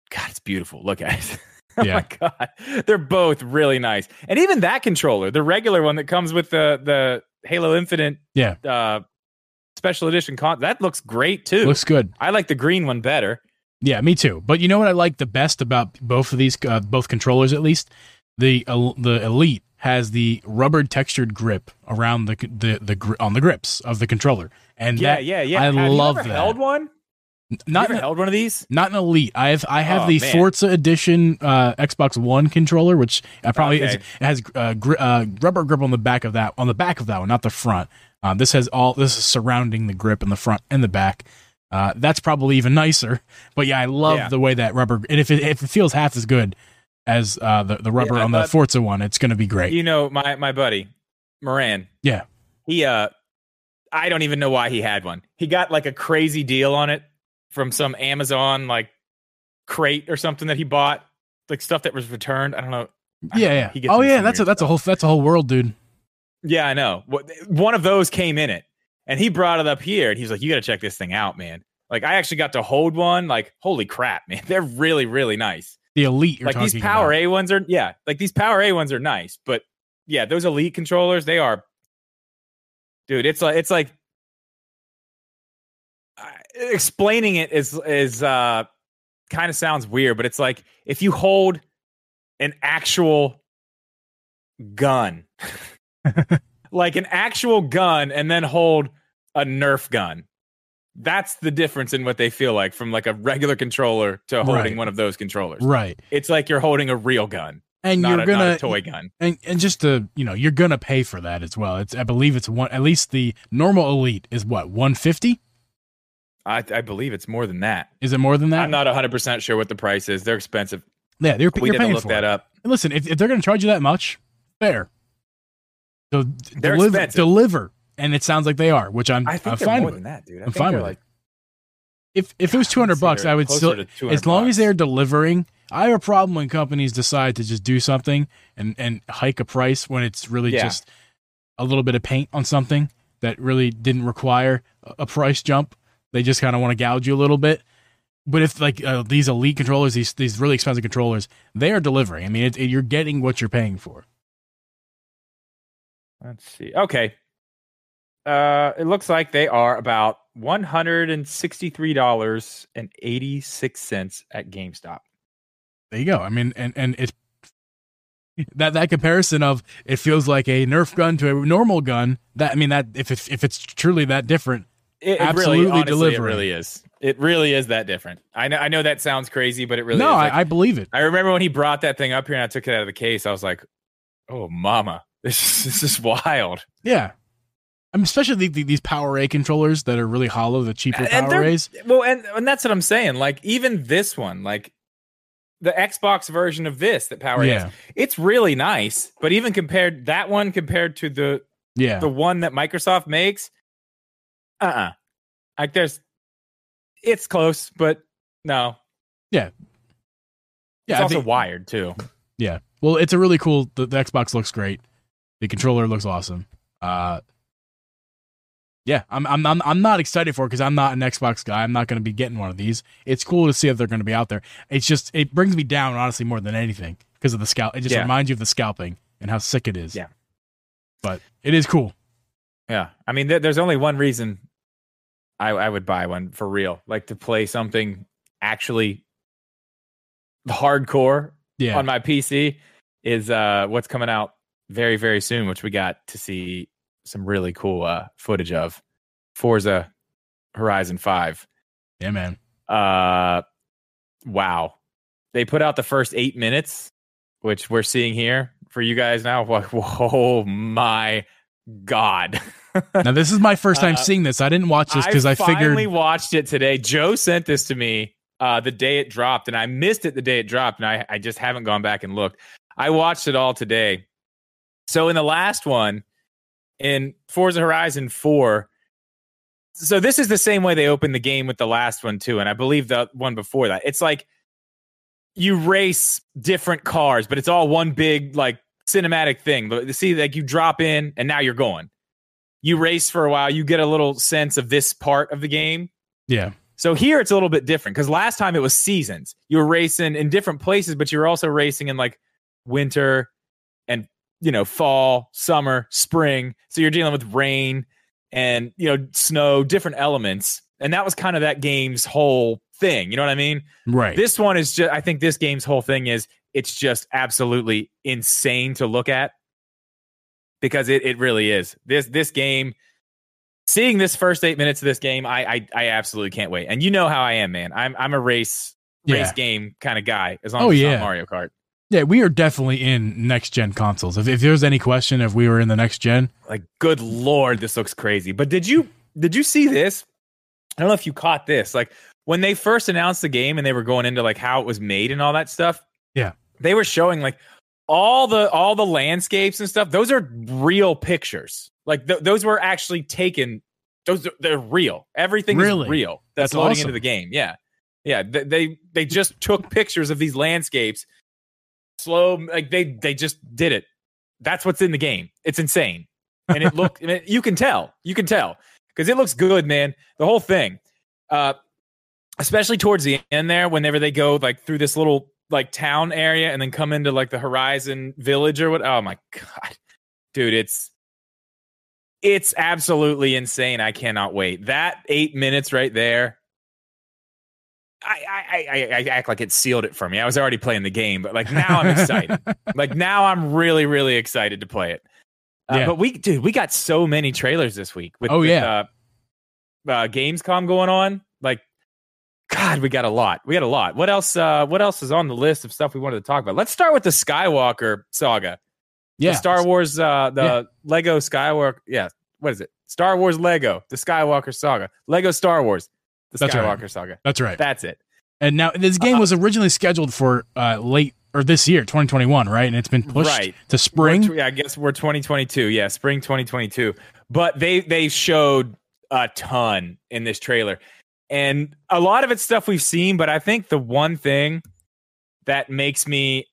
God, it's beautiful. Look at it. oh Yeah. my god, they're both really nice. And even that controller, the regular one that comes with the the Halo Infinite, Yeah. uh, special edition con, that looks great too. Looks good. I like the green one better. Yeah, me too. But you know what I like the best about both of these, uh, both controllers at least, the uh, the Elite has the rubber textured grip around the the the gri- on the grips of the controller, and Yeah, that, yeah, yeah. I Have you love ever that. Held one? not you held one of these? not an Elite. I have I have Oh, the man. Forza Edition uh, Xbox One controller, which I probably is, it has uh, gri- uh, rubber grip on the back of that on the back of that one, not the front. Uh, this has all this is surrounding the grip in the front and the back. Uh, that's probably even nicer. But yeah, I love Yeah. the way that rubber. And if it if it feels half as good as uh, the the rubber Yeah, on the Forza one, it's going to be great. You know, my my buddy Moran. Yeah. He uh, I don't even know why he had one. He got like a crazy deal on it from some Amazon like crate or something that he bought, like stuff that was returned. I don't know. I yeah, don't know. yeah. He gets Oh yeah, that's a that's a whole that's a whole world, dude. Yeah, I know. What- One of those came in it, and he brought it up here, and he's like, "You got to check this thing out, man." Like, I actually got to hold one. Like, holy crap, man! They're really, really nice. The Elite. You're like these Power about. A ones are, yeah, like these Power A ones are nice, but yeah, those Elite controllers, they are, dude. It's like it's like uh, explaining it is is uh kind of sounds weird, but it's like if you hold an actual gun, like an actual gun, and then hold a Nerf gun. That's the difference in what they feel like from like a regular controller to holding Right. one of those controllers. Right. It's like you're holding a real gun, And not, you're a, gonna not a toy gun. and and just to you know you're gonna pay for that as well. It's I believe it's one at least the normal Elite is what 150. I, I believe it's more than that. Is it more than that? I'm not 100% sure what the price is. They're expensive. Yeah, they're, We you're didn't paying look for that it. up. And Listen, if, if they're going to charge you that much, fair. So They're deliver, expensive. deliver, and it sounds like they are, which I'm, I think I'm they're fine more with. than that, dude. I I'm fine with it. like, If if it was two hundred bucks, I would still, as long as they're delivering. I have a problem when companies decide to just do something and and hike a price when it's really Yeah. just a little bit of paint on something that really didn't require a- a price jump. They just kind of want to gouge you a little bit. But if like uh, these elite controllers, these these really expensive controllers, they are delivering. I mean, it, it- you're getting what you're paying for. Let's see. Okay. Uh, it looks like they are about $163.86 at GameStop. There you go. I mean, and and it's that that comparison of it feels like a Nerf gun to a normal gun. That I mean, that if it's if it's truly that different, It, it Absolutely really, honestly, delivering. It really is. It really is that different. I know. I know that sounds crazy, but it really no, is. Like, I, I believe it. I remember when he brought that thing up here and I took it out of the case. I was like, "Oh, mama, this is, this is wild." Yeah. I mean, especially the, the, these Power A controllers that are really hollow, the cheaper And Power A's. Well, and and that's what I'm saying. Like even this one, like the Xbox version of this that Power Yeah. has, it's really nice. But even compared that one compared to the Yeah. the one that Microsoft makes, uh, uh like there's, it's close, but no, Yeah. yeah. it's I also think- wired too. Yeah. Well, it's a really cool. The, the Xbox looks great. The controller looks awesome. Uh, yeah, I'm I'm I'm, I'm not excited for it because I'm not an Xbox guy. I'm not going to be getting one of these. It's cool to see if they're going to be out there. It's just it brings me down honestly more than anything because of the scalp. It just Yeah. reminds you of the scalping and how sick it is. Yeah. But it is cool. Yeah, I mean, there, there's only one reason I, I would buy one for real, like to play something actually hardcore Yeah. on my PC is uh what's coming out very very soon, which we got to see some really cool uh footage of Forza Horizon Five. yeah, man. Uh, wow, they put out the first eight minutes, which we're seeing here for you guys now. Oh my god! Now this is my first time Uh, seeing this. I didn't watch this because I, finally figured. watched it today. Joe sent this to me uh, the day it dropped, and I missed it the day it dropped, and I, I just haven't gone back and looked. I watched it all today. So in the last one, in Forza Horizon Four, so this is the same way they opened the game with the last one too, and I believe the one before that. It's like you race different cars, but it's all one big like cinematic thing. But see, like you drop in and now you're going. You race for a while, you get a little sense of this part of the game. Yeah. So here it's a little bit different because last time it was seasons. You were racing in different places, but you were also racing in like winter and you know fall, summer, spring. So you're dealing with rain and you know snow, different elements, and that was kind of that game's whole thing. You know what I mean? Right. This one is just. I think this game's whole thing is it's just absolutely insane to look at because it it really is. This this game seeing this first eight minutes of this game, I, I I absolutely can't wait. And you know how I am, man. I'm I'm a race race Yeah. game kind of guy. As long Oh, as it's yeah. not Mario Kart. Yeah, we are definitely in next gen consoles. If, if there's any question if we were in the next gen, Like, good lord, this looks crazy. But did you did you see this? I don't know if you caught this. Like when they first announced the game and they were going into like how it was made and all that stuff. Yeah. they were showing like all the all the landscapes and stuff. Those are real pictures. Like th- those were actually taken. Those they're real. Everything Really? is real. That's, That's loading awesome. into the game. Yeah, yeah. They, they they just took pictures of these landscapes. Slow, like they they just did it. That's what's in the game. It's insane, and it look. and it- you can tell. You can tell because it looks good, man. The whole thing, uh, especially towards the end there, whenever they go like through this little like town area and then come into like the Horizon Village or what. Oh my god, dude, it's it's absolutely insane. I cannot wait. That eight minutes right there. I, I, I, I act like it sealed it for me. I was already playing the game, but like now I'm excited. like now I'm really, really excited to play it. Uh, Yeah. But we, dude, we got so many trailers this week. With, Oh, with, yeah. uh, uh, Gamescom going on. Like, God, we got a lot. We got a lot. What else? Uh, what else is on the list of stuff we wanted to talk about? Let's start with the Skywalker saga. yeah, The Star Wars, uh, the Yeah. Lego Skywalker. Yeah, what is it? Star Wars Lego, the Skywalker saga. Lego Star Wars, the That's right. Skywalker saga. that's right. That's it. And now this game was originally scheduled for uh, late or this year, 2021, right? And it's been pushed Right. to spring. Yeah, I guess we're 2022. Yeah, spring 2022. But they they showed a ton in this trailer, and a lot of it's stuff we've seen. But I think the one thing that makes me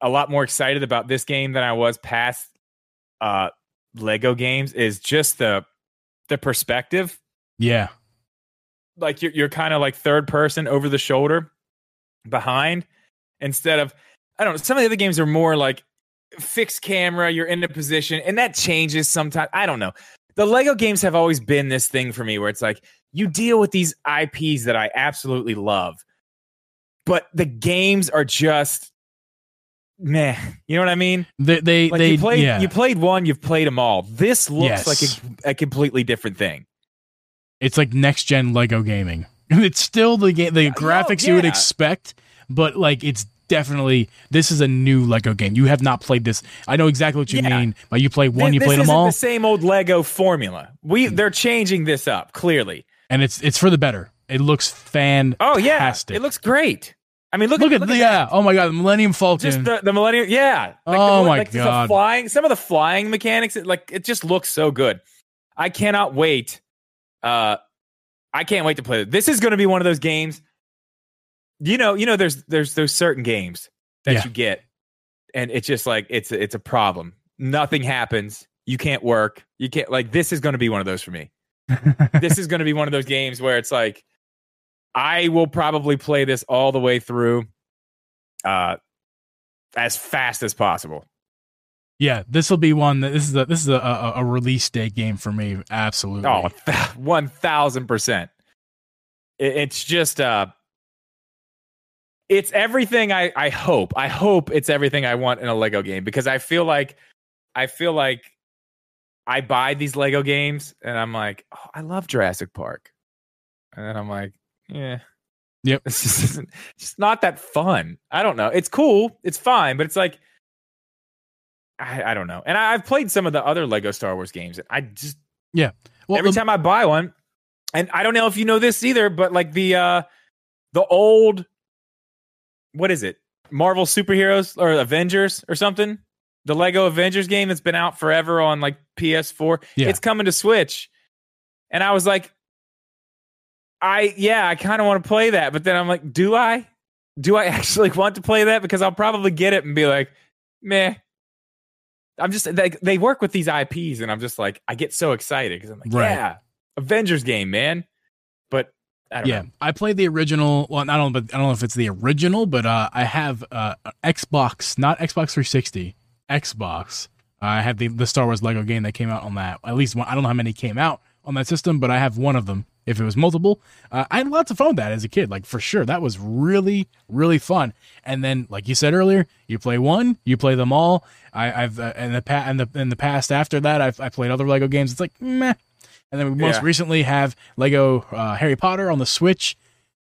a lot more excited about this game than I was past uh, Lego games is just the the perspective. yeah, like you're you're kind of like third person over the shoulder behind instead of I don't know some of the other games are more like fixed camera you're in a position and that changes sometimes I don't know the Lego games have always been this thing for me where it's like you deal with these IPs that I absolutely love but the games are just meh you know what I mean they they, like they you played yeah. you played one you've played them all this looks Yes. like a, a completely different thing it's like next gen Lego gaming. It's still the game, the no, graphics you would expect, but like it's definitely this is a new Lego game. You have not played this. I know exactly what you Yeah. mean. But you played one, you played them all, The same old Lego formula. We hmm. they're changing this up clearly. and it's it's for the better. It looks fan. Oh yeah, it looks great. I mean, look, Look, at, at the yeah. Uh, oh my god, the Millennium Falcon. just the, the Millennium. Yeah. Oh the, my like, God. flying. Some of the flying mechanics, it, like it just looks so good. I cannot wait. Uh, I can't wait to play. This is going to be one of those games. You know, you know, there's there's those certain games that Yeah. you get, and it's just like it's a, it's a problem. Nothing happens. You can't work. You can't like. This is going to be one of those for me. this is going to be one of those games where it's like I will probably play this all the way through uh as fast as possible. Yeah, this will be one. That, this is a this is a, a, a release day game for me. Absolutely. Oh, 1000%. It- It's just uh it's everything I I hope. I hope it's everything I want in a Lego game because I feel like I feel like I buy these Lego games and I'm like, "Oh, I love Jurassic Park." And then I'm like, "Yeah, Yep. It's just, it's just not that fun. I don't know. It's cool. It's fine, but it's like, I, I don't know. And I, I've played some of the other Lego Star Wars games. and I just well, every the- time I buy one, and I don't know if you know this either, but like the uh the old, what is it? Marvel superheroes or Avengers or something. The Lego Avengers game that's been out forever on like PS4. Yeah. It's coming to Switch. And I was like, I yeah, I kind of want to play that, but then I'm like, do I? Do I actually want to play that? Because I'll probably get it and be like, meh. I'm just like they work with these IPs, and I'm just like, I get so excited because I'm like, Right. yeah, Avengers game, man. But I don't Yeah, know. I played the original. Well, I don't, but I don't know if it's the original, but uh, I have uh, Xbox, not Xbox 360, Xbox. I have the the Star Wars Lego game that came out on that. At least one. I don't know how many came out on that system, but I have one of them. If it was multiple, uh, I had lots of fun with that as a kid. Like for sure, that was really really fun. And then, like you said earlier, you play one, you play them all. I, I've uh, in the pa- in the in the past after that, I've I played other Lego games. It's like meh. And then we most Yeah. recently have Lego uh, Harry Potter on the Switch.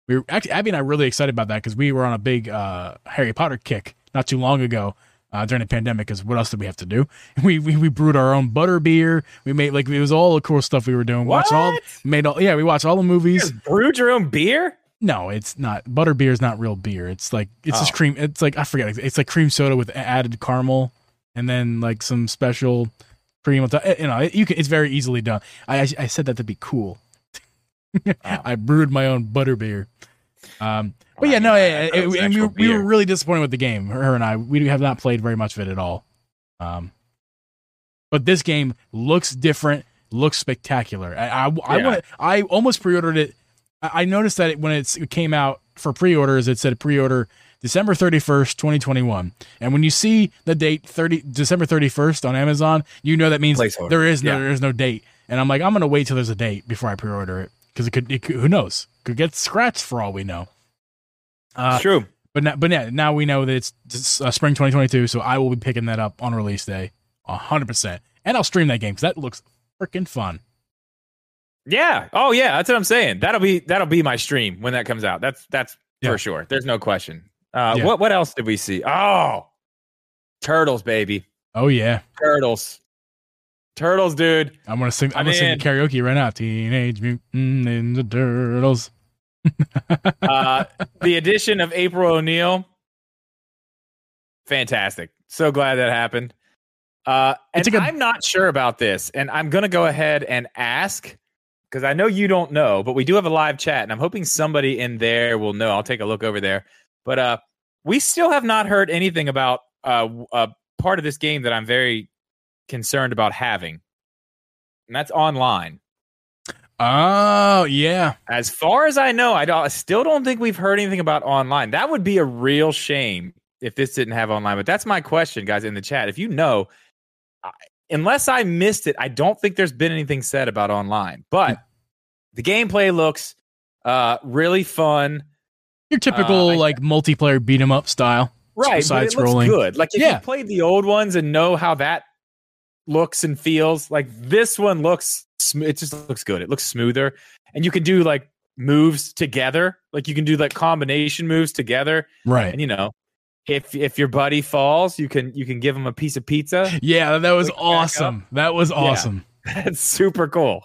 We were actually Abby and I really excited about that because we were on a big uh, Harry Potter kick not too long ago uh, during the pandemic. Because what else did we have to do? We, we we brewed our own butter beer. We made like it was all the cool stuff we were doing. Watched all made all yeah we watched all the movies. just brewed your own beer? No, it's not butter beer is not real beer. It's like it's just Oh. cream. It's like I forget. It's like cream soda with added caramel and then like some special cream. You know, you can. It's very easily done. I I, I said that to be cool. I brewed my own butter beer. Um, but Well, yeah, no, yeah, it and we, were- we were really disappointed with the game. Her, and I, we have not played very much of it at all. Um, but this game looks different, looks spectacular. I, I, I Yeah. want, I almost pre-ordered it. I, I noticed that it, when it came out for pre-orders, it said pre-order December thirty first, twenty twenty one. And when you see the date thirty December thirty first on Amazon, you know that means there is no Yeah. there is no date. And I'm like, I'm gonna wait till there's a date before I pre-order it because it could, it could, who knows, could get scratched for all we know. Uh, True. but now, but yeah, now we know that it's, it's, uh, spring 2022, so I will be picking that up on release day, hundred percent, and I'll stream that game because that looks freaking fun. Yeah. Oh yeah, that's what I'm saying. That'll be that'll be my stream when that comes out. That's that's Yeah. for sure. There's no question. Uh Yeah. what what else did we see? Oh. Turtles, baby. Oh yeah, Turtles. Turtles, dude. I'm gonna sing. I'm I'm gonna sing in. the karaoke right now. Teenage Mutant Ninja Turtles. Uh the addition of April O'Neil. Fantastic. So glad that happened. Uh and a- I'm not sure about this, and I'm gonna go ahead and ask because I know you don't know, but we do have a live chat, and I'm hoping somebody in there will know. I'll take a look over there. But uh we still have not heard anything about uh a part of this game that I'm very concerned about having. And that's online. Oh yeah, As far as I know, I, don't, I still don't think we've heard anything about online. That would be a real shame if this didn't have online. But that's my question, guys, in the chat. If you know, I- unless I missed it, I don't think there's been anything said about online. But the gameplay looks uh, really fun. your typical Uh, I- like multiplayer beat 'em up style. Right, Side it looks scrolling. good. Like if Yeah. you played the old ones and know how that looks and feels, like this one looks. sm- It just looks good. It looks smoother, and you can do like moves together. Like you can do like combination moves together, Right. and you know, if if your buddy falls, you can you can give him a piece of pizza. Yeah, that was awesome. That was awesome. That's super cool.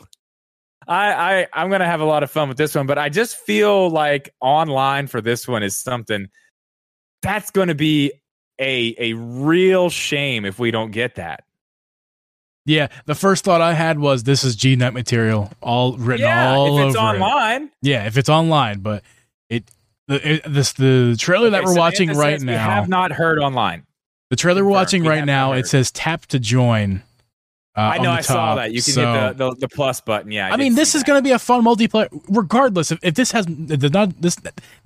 I, I I'm gonna have a lot of fun with this one, but I just feel like online for this one is something that's gonna be a a real shame if we don't get that. Yeah, the first thought I had was this is G Net material, all written all if it's over it. online. Yeah, if it's online, but it the it, this the trailer that we're Samantha watching right says We now. have not heard online. the trailer we're watching right now not it says tap to join. Uh, I know I saw that. You can So- hit the, the the plus button. Yeah, I, did mean, this is going to be a fun multiplayer. Regardless, if, if this has does not this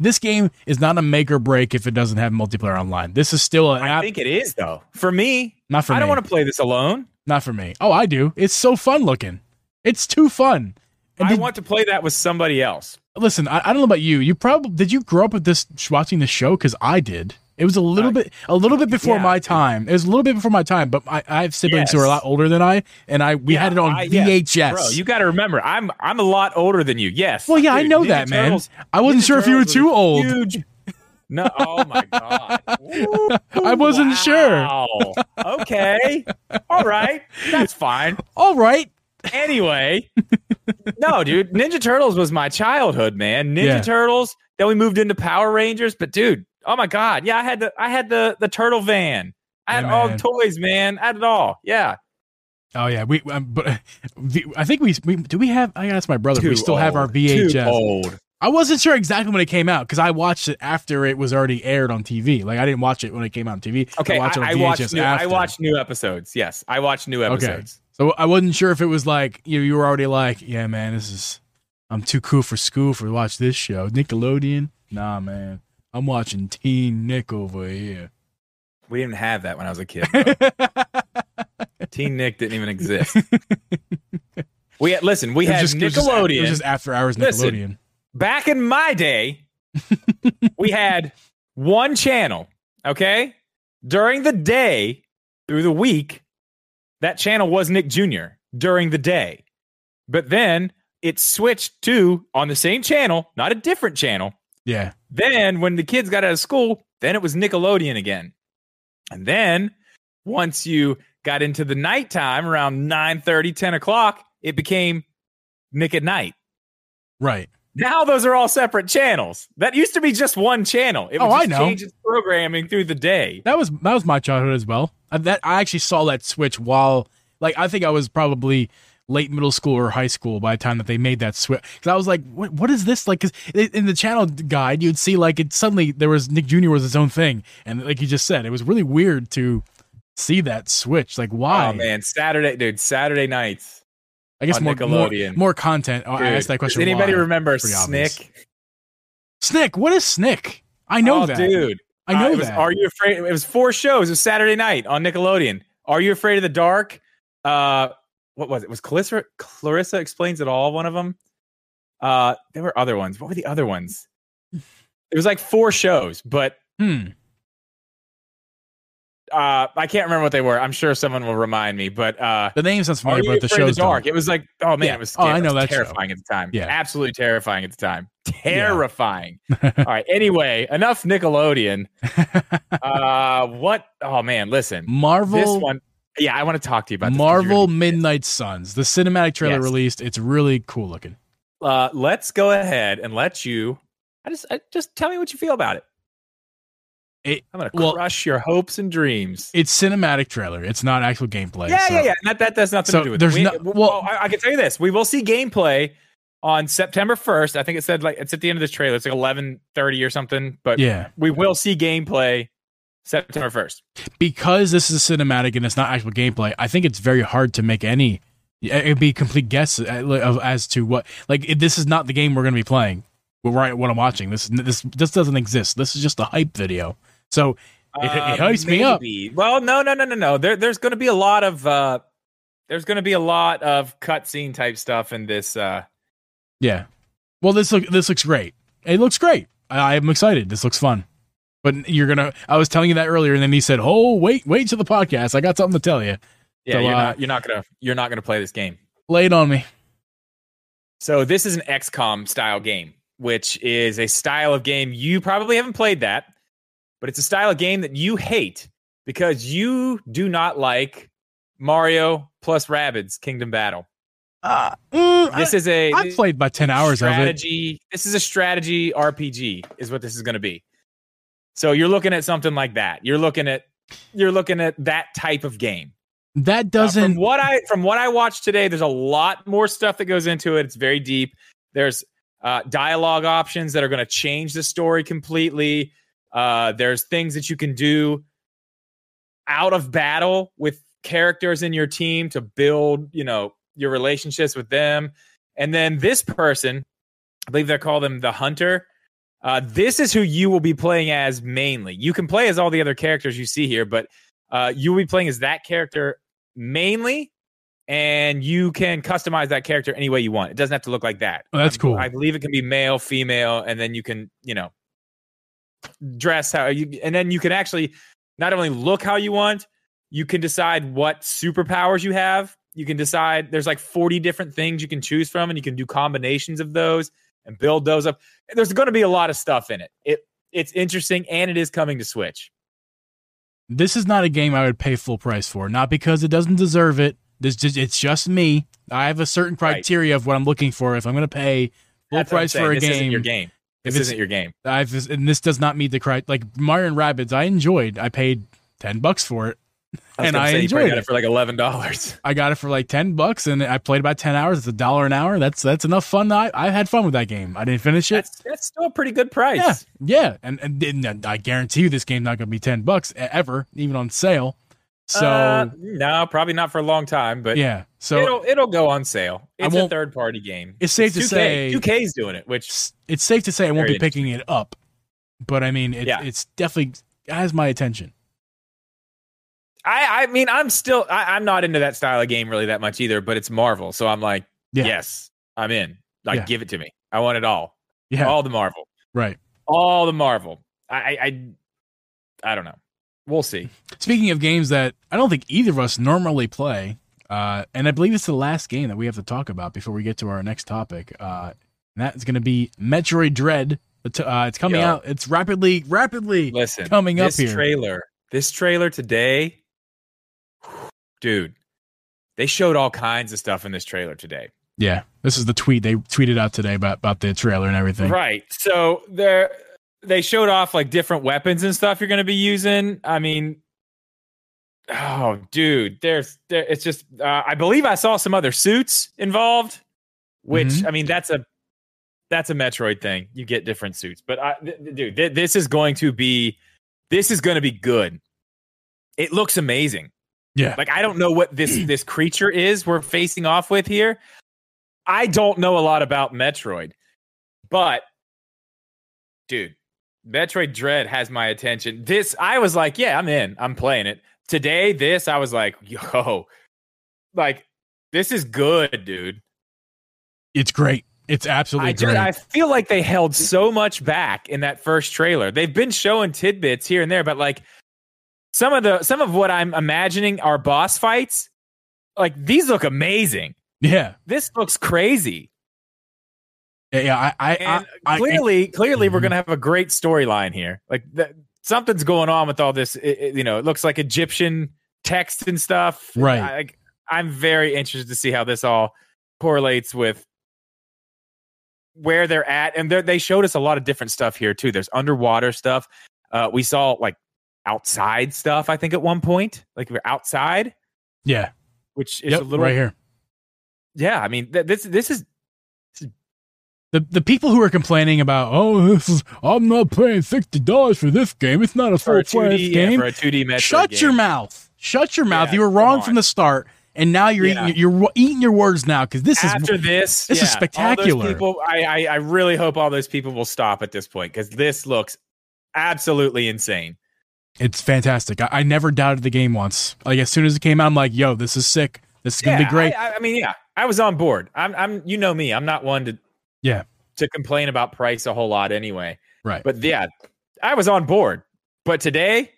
this game is not a make or break if it doesn't have multiplayer online. This is still an I app. think it is though. For me, Not for I don't want to play this alone. Not for me. Oh, I do. It's so fun looking. It's too fun. And I did- want to play that with somebody else. listen, I, I don't know about you. You probably did you grow up with this watching the show because I did. It was a little Uh, bit a little bit before yeah. my time. It was a little bit before my time, but I, I have siblings who are a lot older than I, and I we Yeah, had it on I- yeah. VHS. Bro, you got to remember, I'm I'm a lot older than you. Yes. well, yeah, I know Ninja that, man. I wasn't Ninja sure if you were too old. Huge. No, oh my god. I wasn't sure. Okay. All right. That's fine. All right. Anyway. No, dude. Ninja Turtles was my childhood, man. Ninja Yeah. Turtles. Then we moved into Power Rangers. But dude, oh my god. Yeah, I had the I had the the turtle van. I had Yeah, all the toys, man. I had it all. Yeah. Oh yeah, we. Um, but I think we, we do. We have. I asked my brother. Too we still have our old. Too old. I wasn't sure exactly when it came out because I watched it after it was already aired on TV. Like I didn't watch it when it came out on TV. Okay, I watched I, I VHS watched. New, I watched new episodes. Yes, I watched new episodes. So I wasn't sure if it was like you. You were already like, yeah, man, this is. I'm too cool for school for watch this show. Nickelodeon. Nah, man. I'm watching Teen Nick over here. We didn't have that when I was a kid. Teen Nick didn't even exist. We had, listen. We had just- it was just- Nickelodeon. It was just after hours Listen. Nickelodeon. Back in my day, we had one channel. Okay, during the day through the week, that channel was Nick Jr. during the day, but then it switched to on the same channel, not a different channel. Yeah. Then when the kids got out of school, then it was Nickelodeon again. And then once you got into the nighttime around 9 30, 10 o'clock, it became Nick at Nite. Right. Now those are all separate channels. That used to be just one channel. It would Oh, I know. change its programming through the day. That was that was my childhood as well. I, that I actually saw that switch while like I think I was probably late middle school or high school by the time that they made that switch. Because I was like, what what is this like? Because in the channel guide you'd see like it suddenly there was Nick Jr. was his own thing, and like you just said, it was really weird to see that switch. Like why? Oh man, Saturday, dude, Saturday nights. I guess more, more Nickelodeon. more content. Oh, I Dude, asked that question. Does anybody why. remember Snick? Snick? What is Snick? I know oh, that. dude. I know Uh, was, that. Are you afraid? It was four shows. It was Saturday night on Nickelodeon. Are you afraid of the dark? Uh, what was it? Was Clarissa Clarissa explains it all? One of them. Uh, there were other ones. What were the other ones? It was like four shows, but hmm. uh, I can't remember what they were. I'm sure someone will remind me. But uh, The name sounds familiar, but the show's the dark? don't. It was like, oh man, Yeah. it was, Oh, scary. I know that's that show. terrifying at the time. Yeah. absolutely terrifying at the time. Terrifying. All right. Anyway, enough Nickelodeon. uh, what? Oh man, listen. Marvel. This one, yeah, I want to talk to you about this 'cause Marvel Midnight Suns. The cinematic trailer Yes. released. It's really cool looking. Uh, let's go ahead and let you. I just, I, just tell me what you feel about it. It- I'm gonna well- crush your hopes and dreams. It's cinematic trailer. It's not actual gameplay. yeah, so- yeah, yeah. That that has nothing So to do with there's it. We, no- well, well- I, I can tell you this: we will see gameplay on September 1st. I think it said like it's at the end of this trailer. It's like 11:30 or something. But Yeah, we will see gameplay September 1st. because this is cinematic and it's not actual gameplay. I think it's very hard to make any. It'd be a complete guess uh, as to what. Like this is not the game we're going to be playing. Right, what I'm watching. This this this doesn't exist. This is just a hype video. So It- it Uh, hypes me up. Well, no, no, no, no, no. There, there's going to be a lot of uh, there's going to be a lot of cutscene type stuff in this. Uh, yeah. Well, this look this looks great. It looks great. I, I'm excited. This looks fun. But you're gonna. I was telling you that earlier, and then he said, "Oh, wait, wait to the podcast. I got something to tell you. yeah, So, you're uh, not, you're not gonna, you're not gonna play this game. Lay it on me." So this is an XCOM style game, which is a style of game you probably haven't played that, but it's a style of game that you hate because you do not like Mario plus Rabbids Kingdom Battle. Uh, mm, This is a I've played about ten hours of it. strategy. This is a strategy RPG, is what this is going to be. So you're looking at something like that. You're looking at you're looking at that type of game. That Uh, doesn't. from what I from what I watched today, there's a lot more stuff that goes into it. It's very deep. There's uh, dialogue options that are going to change the story completely. Uh, there's things that you can do out of battle with characters in your team to build, you know, your relationships with them. And then this person, I believe they call them the hunter. Uh, this is who you will be playing as mainly. You can play as all the other characters you see here, but uh, you will be playing as that character mainly, and you can customize that character any way you want. It doesn't have to look like that. Oh, that's I- cool. I believe it can be male, female, and then you can, you know, dress how you, and then you can actually not only look how you want, you can decide what superpowers you have. You can decide there's like 40 different things you can choose from, and you can do combinations of those and build those up. There's going to be a lot of stuff in it. It it's interesting, and it is coming to Switch. this is not a game I would pay full price for. Not because it doesn't deserve it. This just it's just me. I have a certain Right. criteria of what I'm looking for. If I'm going to pay full That's price for a this Isn't game, your game. If This isn't your game. I've and this does not meet the criteria. Like Mario and Rabbids, I enjoyed. I paid ten bucks for it. And I enjoyed probably got it. it for like eleven dollars. I got it for like ten bucks, and I played about ten hours. It's a dollar an hour. That's that's enough fun. I I had fun with that game. I didn't finish it. That's that's still a pretty good price. Yeah, yeah, and and, and I guarantee you this game's not going to be ten bucks ever, even on sale. So Uh, no, probably not for a long time, but yeah, so it'll it'll go on sale. It's a third party game. It's safe to 2K. say- 2K's doing it, which it's, it's safe to say I won't be picking it up, but I mean, it, Yeah. it's definitely has my attention. I I mean I'm still I, I'm not into that style of game really that much either, but it's Marvel, so I'm like, Yeah. yes, I'm in. Like, Yeah. give it to me. I want it all. Yeah, All the Marvel. right. All the Marvel. I I I, don't know. We'll see. Speaking of games that I don't think either of us normally play, uh, and I believe it's the last game that we have to talk about before we get to our next topic. Uh, and that is going to be Metroid Dread. It's, uh, it's coming Yo. out. It's rapidly, rapidly Listen, coming up this here. trailer, this trailer today, dude, they showed all kinds of stuff in this trailer today. Yeah, this is the tweet they tweeted out today about about the trailer and everything. Right. So there they showed off like different weapons and stuff you're going to be using. I mean oh dude, there's there, it's just uh, I believe I saw some other suits involved, which Mhm. I mean that's a that's a Metroid thing. You get different suits. But I th- dude, th- this is going to be this is going to be good. It looks amazing. Yeah, Like I don't know what this this creature is we're facing off with here. I don't know a lot about Metroid, but dude, Metroid Dread has my attention. This I was like, yeah, I'm in. I'm playing it. Today, this I was like, yo, like this is good, dude. it's great. It's absolutely I great. I feel like they held so much back in that first trailer. They've been showing tidbits here and there, but like some of the some of what I'm imagining are boss fights. Like these look amazing. yeah, This looks crazy. yeah. yeah, I, I, I, I clearly, clearly, we're gonna have a great storyline here. Like th- something's going on with all this. It, it- you know, it looks like Egyptian text and stuff. Right. I, like, I'm very interested to see how this all correlates with where they're at. And they're- they showed us a lot of different stuff here too. There's underwater stuff. Uh, we saw like outside stuff. I think at one point, like we're outside, yeah, which is yep, a little. right here. Yeah, I mean, th- this this is The the people who are complaining about oh this is I'm not paying sixty dollars for this game. It's not a full a 2D, yeah, game. for a 2D Metroid Shut game. your mouth. Shut your mouth. Yeah, you were wrong from the start, and now you're Yeah. eating, you're eating your words now because this is after this, this is spectacular. people, I, I, I really hope all those people will stop at this point because this looks absolutely insane. It's fantastic. I, I never doubted the game once. Like as soon as it came out, I'm like, yo, this is sick. This is gonna be great. I, I- I mean, yeah, I was on board. I'm, I'm, you know me. I'm not one to, Yeah. to complain about price a whole lot anyway. right. But yeah, I was on board. But today,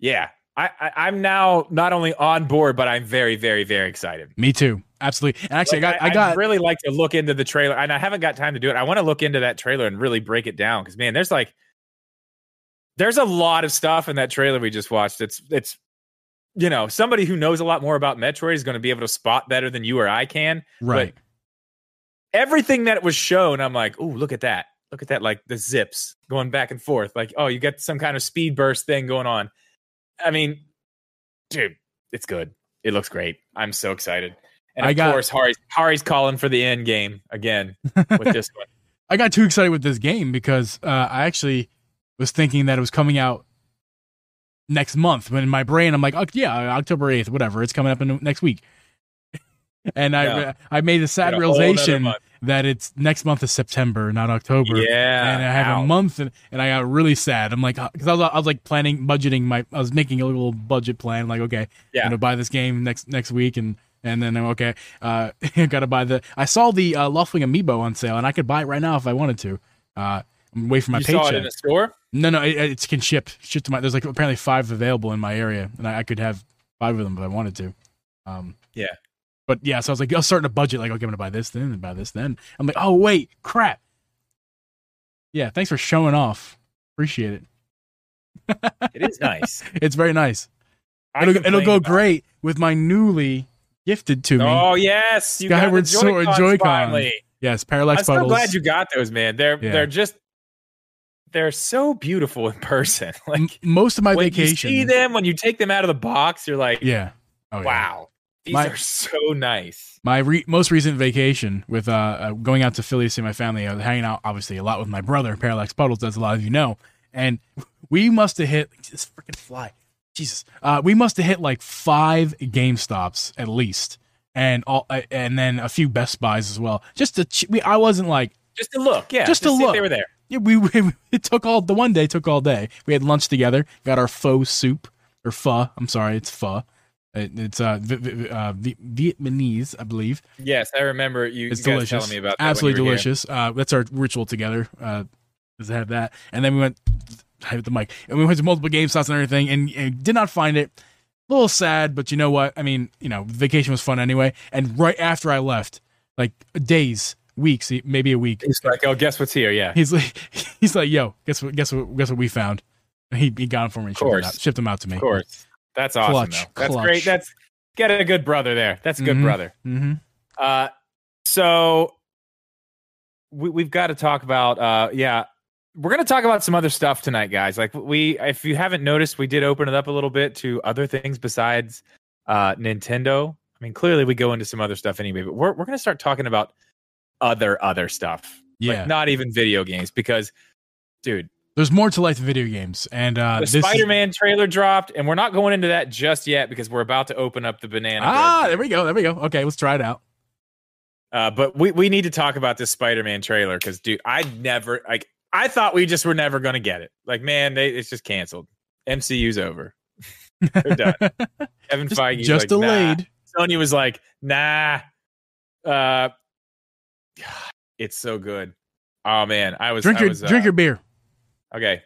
yeah, I, I, I'm now not only on board, but I'm very, very, very excited. Me too. Absolutely. And actually, I got I, got I'd really like to look into the trailer, and I haven't got time to do it. I want to look into that trailer and really break it down because man, there's like there's a lot of stuff in that trailer we just watched. It's it's you know somebody who knows a lot more about Metroid is going to be able to spot better than you or I can. right. Everything that was shown, I'm like, oh, look at that, look at that, like the zips going back and forth. Like, oh, you got some kind of speed burst thing going on. I mean, dude, it's good. It looks great. I'm so excited. And I of got- course, Hari's, Hari's calling for the end game again with this one. I got too excited with this game because uh, I actually was thinking that it was coming out next month. When in my brain, I'm like, oh, yeah, October eighth, whatever. It's coming up in next week. and I I made the sad Got a whole nother realization that it's next month is September, not October. Yeah, and I have a month, and, and I got really sad. I'm like, because I was, I was like planning, budgeting my, I was making a little budget plan. Like, okay, Yeah. I'm gonna buy this game next next week, and and then I'm okay, uh, gotta buy the. I saw the uh, Loftwing Amiibo on sale, and I could buy it right now if I wanted to. Uh, I'm waiting for my You saw it paycheck. in a store. No, no, it, it can ship ship to my. There's like apparently five available in my area, and I, I could have five of them if I wanted to. Um, Yeah. But yeah, so I was like, I was starting to budget, like, okay, I'm gonna buy this then and buy this then. I'm like, oh wait, crap. Yeah, thanks for showing off. Appreciate it. It is nice. It's very nice. I It'll, it'll go great with my newly gifted to me. Oh yes, you Skyward got the Sword Joy-Cons Joy-Con. finally. yes, Parallax I'm so Puddles. glad you got those, man. They're Yeah. they're just they're so beautiful in person. Like most of my when vacation. you see them, when you take them out of the box, you're like, Yeah. Oh, yeah. wow, these My- are so nice. My re- most recent vacation with uh, uh, going out to Philly to see my family, I was hanging out obviously a lot with my brother, Parallax Puddles, as a lot of you know, and we must have hit this freaking fly, Jesus. Uh, we must have hit like five Game Stops at least, and all, uh, and then a few Best Buys as well. Just to, ch- we, I wasn't like, Just to look, yeah, Just to see if look. They were there. Yeah, we, we it took all the one day took all day. We had lunch together, got our pho soup or pho. I'm sorry, it's pho. It, it's uh, v- v- uh, v- Vietnamese, I believe. Yes, I remember you, It's you delicious. telling me about that. Absolutely delicious. Uh, that's our ritual together. Uh, is to have that, and then we went I hit the mic, and we went to multiple GameStops and everything, and, and did not find it. A little sad, but you know what? I mean, you know, vacation was fun anyway. And right after I left, like days, weeks, maybe a week, He's like, oh, guess what's here? Yeah, he's like, he's like, yo, guess what? Guess what? Guess what we found? And he he got them for me. and shipped them course. out, shipped them out to me. of course. That's awesome. Clutch, though. That's clutch. great. That's get a good brother there. That's a good Mhm. brother. Mm-hmm. Uh, so we, we've got to talk about, uh, yeah, we're going to talk about some other stuff tonight, guys. Like we, if you haven't noticed, we did open it up a little bit to other things besides uh, Nintendo. I mean, clearly we go into some other stuff anyway, but we're we're going to start talking about other other stuff. Yeah, like not even video games, because, dude, there's more to life than video games, and uh, the this Spider-Man trailer dropped, and we're not going into that just yet because we're about to open up the banana. Ah, there we go. There we go. Okay, let's try it out. Uh, but we, we need to talk about this Spider-Man trailer because, dude, I never like. I thought we just were never going to get it. Like, man, they, it's just canceled. MCU's over. They're done. Kevin just, Feige just like, nah. delayed. Sony was like, nah. Uh, it's so good. Oh man, I was Drink I your was, uh, drink your beer. Okay,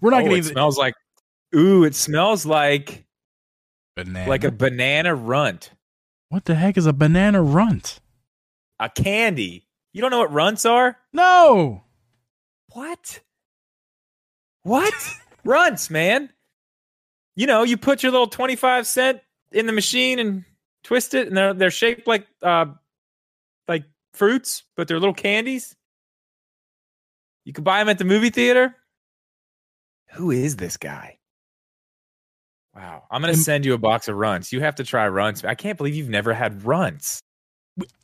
We're not oh, gonna it even smells like. Ooh, it smells like banana. like a banana runt, what the heck is a banana runt? a candy. You don't know what runts are? No. What? What? Runts, man. You know, you put your little 25 cent in the machine and twist it and they're they're shaped like uh like fruits, but they're little candies. You can buy them at the movie theater. Who is this guy? Wow. I'm going to send you a box of runts. You have to try runts. I can't believe you've never had runts.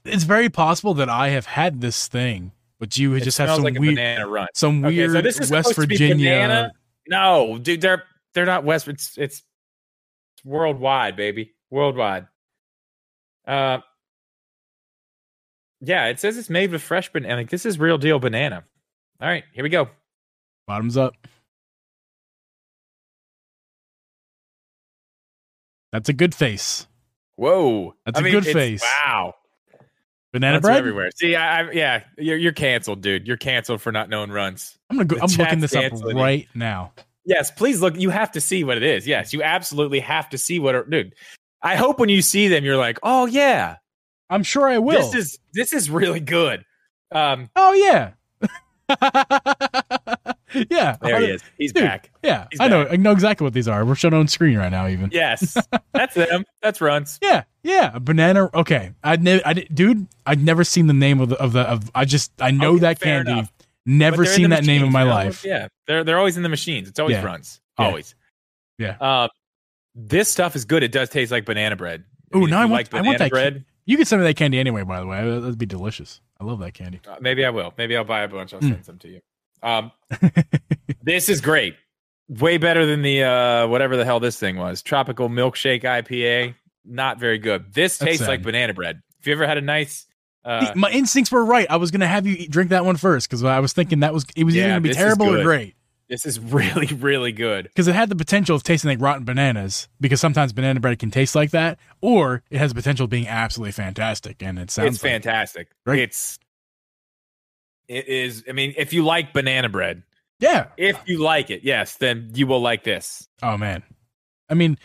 It's very possible that I have had this thing, but you It just have some like weird, banana runt. some Okay, weird so this is West supposed to be Virginia. banana? No, dude, they're they're not West. It's it's, it's worldwide, baby, worldwide. Uh, yeah, it says it's made with fresh banana. Like this is real deal banana. All right, here we go. Bottoms up. That's a good face. Whoa, That's a a good face. Wow, Banana Runs bread. everywhere. See, I, I yeah, you're you're canceled, dude. You're canceled for not knowing runs. I'm gonna go. The I'm looking this up right now. Yes, please look. You have to see what it is. Yes, you absolutely have to see what it, dude. I hope when you see them, you're like, oh yeah, I'm sure I will. this is this is really good. Um, oh yeah. yeah. there he is. He's Dude. back. Yeah, He's I know. back. I know exactly what these are. We're showing on screen right now. Even. Yes, that's them. That's runs. Yeah, yeah, a banana. Okay, I'd never, I dude. I'd never seen the name of the of the of. I just I know Okay, that fair candy. enough. Never But they're in seen that name in my you know? life. Yeah, they're they're always in the machines. It's always Yeah. runs. Yeah. Always. Yeah. Uh, this stuff is good. It does taste like banana bread. Ooh, if now I want- like I want that bread. You get some of that candy anyway. By the way, that'd be delicious. I love that candy. Uh, maybe I will. Maybe I'll buy a bunch. I'll Mm. send some to you. Um, this is great. Way better than the uh, whatever the hell this thing was. Tropical milkshake IPA. Not very good. This That's tastes like banana bread. If you ever had a nice, uh, My instincts were right. I was gonna have you eat, drink that one first because I was thinking that was it was either gonna be terrible or great this is really really good. because it had the potential of tasting like rotten bananas because sometimes banana bread can taste like that, or it has the potential of being absolutely fantastic and it sounds it's like- fantastic. Right. It's it is. I mean, if you like banana bread, Yeah. if you like it, yes, then you will like this. Oh man, I mean,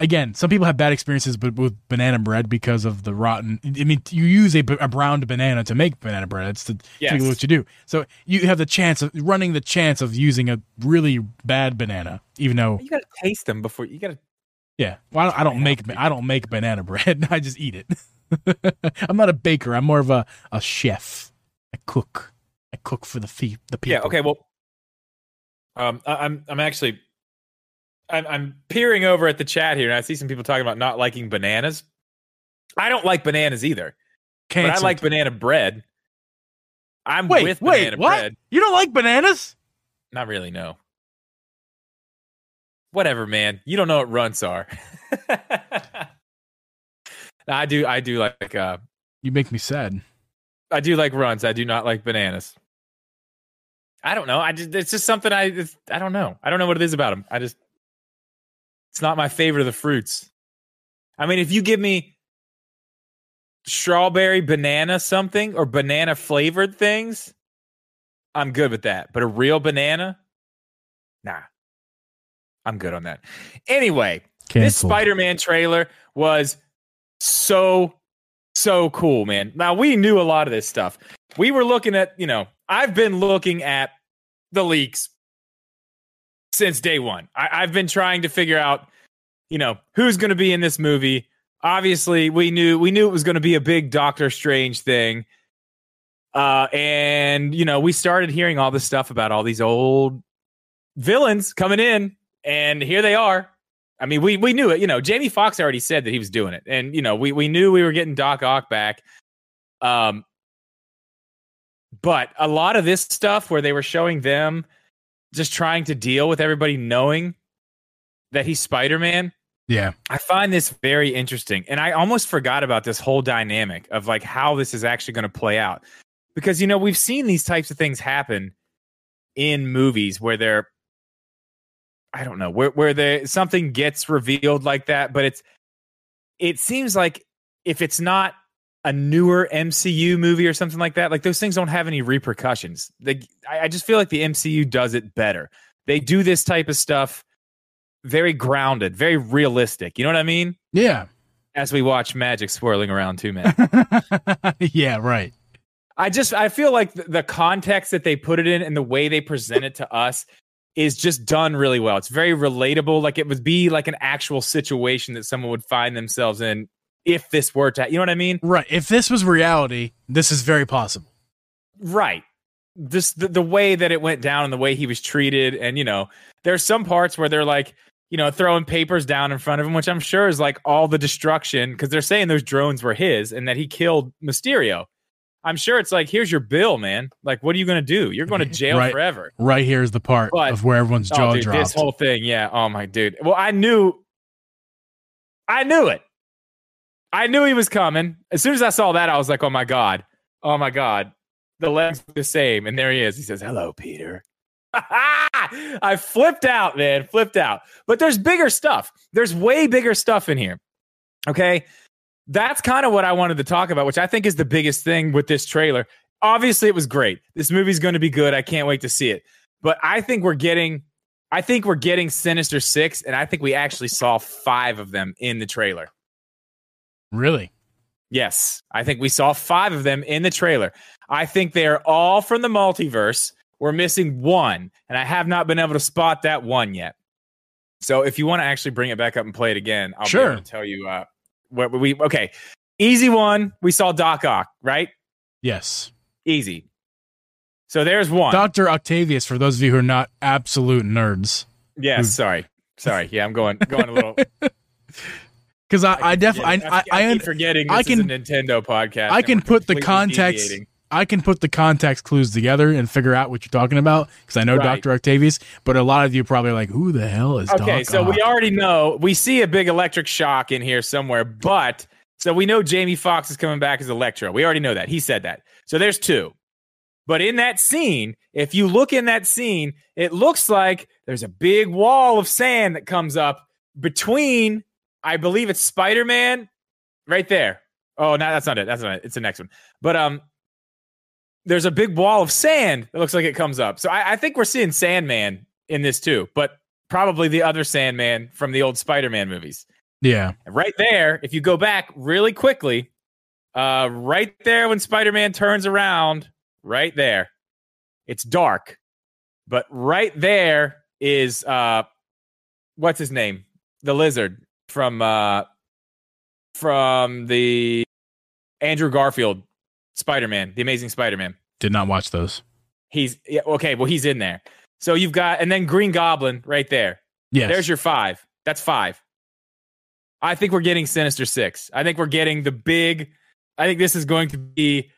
again, some people have bad experiences with, with banana bread because of the rotten. I mean, you use a, a browned banana to make banana bread. It's the, Yes. what you do. So you have the chance of running the chance of using a really bad banana, even though You gotta taste them before you gotta. yeah, well, I don't, I don't make. I don't make banana bread. I just eat it. I'm not a baker. I'm more of a, a chef. I cook. I cook for the fee, the people. Yeah. Okay. Well, Um, I, I'm I'm actually I'm, I'm peering over at the chat here, and I see some people talking about not liking bananas. I don't like bananas either, Canceled. but I like banana bread. I'm Wait, with wait, banana what? bread. You don't like bananas? Not really, no. Whatever, man. You don't know what runts are. I do. I do like. Uh, You make me sad. I do like runs. I do not like bananas. I don't know. I just it's just something I it's, I don't know. I don't know what it is about them. I just it's not my favorite of the fruits. I mean, if you give me strawberry banana something or banana flavored things, I'm good with that. But a real banana, nah. I'm good on that. Anyway, this Spider-Man trailer was so so cool, man. Now we knew a lot of this stuff. We were looking at, you know, I've been looking at the leaks since day one. I, I've been trying to figure out, you know, who's going to be in this movie. Obviously, we knew we knew it was going to be a big Doctor Strange thing. Uh, and you know, we started hearing all this stuff about all these old villains coming in, and here they are. I mean, we we knew it. You know, Jamie Foxx already said that he was doing it, and you know, we we knew we were getting Doc Ock back. Um, but a lot of this stuff where they were showing them just trying to deal with everybody knowing that he's Spider Man. Yeah. I find this very interesting. And I almost forgot about this whole dynamic of like how this is actually going to play out. Because, you know, we've seen these types of things happen in movies where they're, I don't know, where, where there something gets revealed like that. But it's, it seems like if it's not a newer MCU movie or something like that, like those things don't have any repercussions. They, I, I just feel like the MCU does it better. They do this type of stuff very grounded, very realistic. You know what I mean? Yeah. As we watch magic swirling around too, man. yeah, right. I just I feel like the context that they put it in and the way they present it to us is just done really well. It's very relatable. Like it would be like an actual situation that someone would find themselves in if this were to. You know what I mean? Right. If this was reality, this is very possible. Right. This the, the way that it went down and the way he was treated, and you know, there's some parts where they're like, you know, throwing papers down in front of him, which I'm sure is like all the destruction because they're saying those drones were his and that he killed Mysterio. I'm sure it's like, here's your bill, man. Like, what are you going to do? You're going to jail Right. forever. Right here is the part But- of where everyone's oh, jaw Oh, dude, dropped. this whole thing, yeah. Oh my dude. Well, I knew, I knew it. I knew he was coming. As soon as I saw that, I was like, oh my god, oh my god, the legs look the same, and there he is. He says, "Hello, Peter." I flipped out, man, flipped out. But there's bigger stuff. There's way bigger stuff in here. Okay. That's kind of what I wanted to talk about, which I think is the biggest thing with this trailer. Obviously, it was great. This movie's going to be good. I can't wait to see it. But I think we're getting, I think we're getting Sinister Six, and I think we actually saw five of them in the trailer. Really? Yes, I think we saw five of them in the trailer. I think they're all from the multiverse. We're missing one, and I have not been able to spot that one yet. So if you want to actually bring it back up and play it again, I'll Sure. be able to tell you uh, what we okay. Easy one. We saw Doc Ock, right? Yes. Easy. So there's one. Dr. Octavius, for those of you who are not absolute nerds. yes, sorry, sorry. Yeah, I'm going going a little. Because I, I definitely, Yeah, I, I, I, keep forgetting. This I is can- a Nintendo podcast. I can put the context- deviating. I can put the context clues together and figure out what you're talking about because I know Right. Dr. Octavius, but a lot of you probably are like, who the hell is Okay, Doc so we already know we see a big electric shock in here somewhere, but so we know Jamie Foxx is coming back as Electro. We already know that. He said that. So there's two. But in that scene, if you look in that scene, it looks like there's a big wall of sand that comes up between, I believe it's Spider Man right there. Oh, no, that's not it. That's not it. It's the next one. But um, there's a big wall of sand that looks like it comes up. So I, I think we're seeing Sandman in this too, but probably the other Sandman from the old Spider-Man movies. Yeah. Right there, if you go back really quickly, uh, right there when Spider-Man turns around, right there, it's dark, but right there is uh, what's his name, the lizard from uh, from the Andrew Garfield Spider-Man, the Amazing Spider-Man. Did not watch those. He's yeah, okay. Well, he's in there. So you've got, and then Green Goblin right there. Yes. There's your five. That's five. I think we're getting Sinister Six. I think we're getting the big. I think this is going to be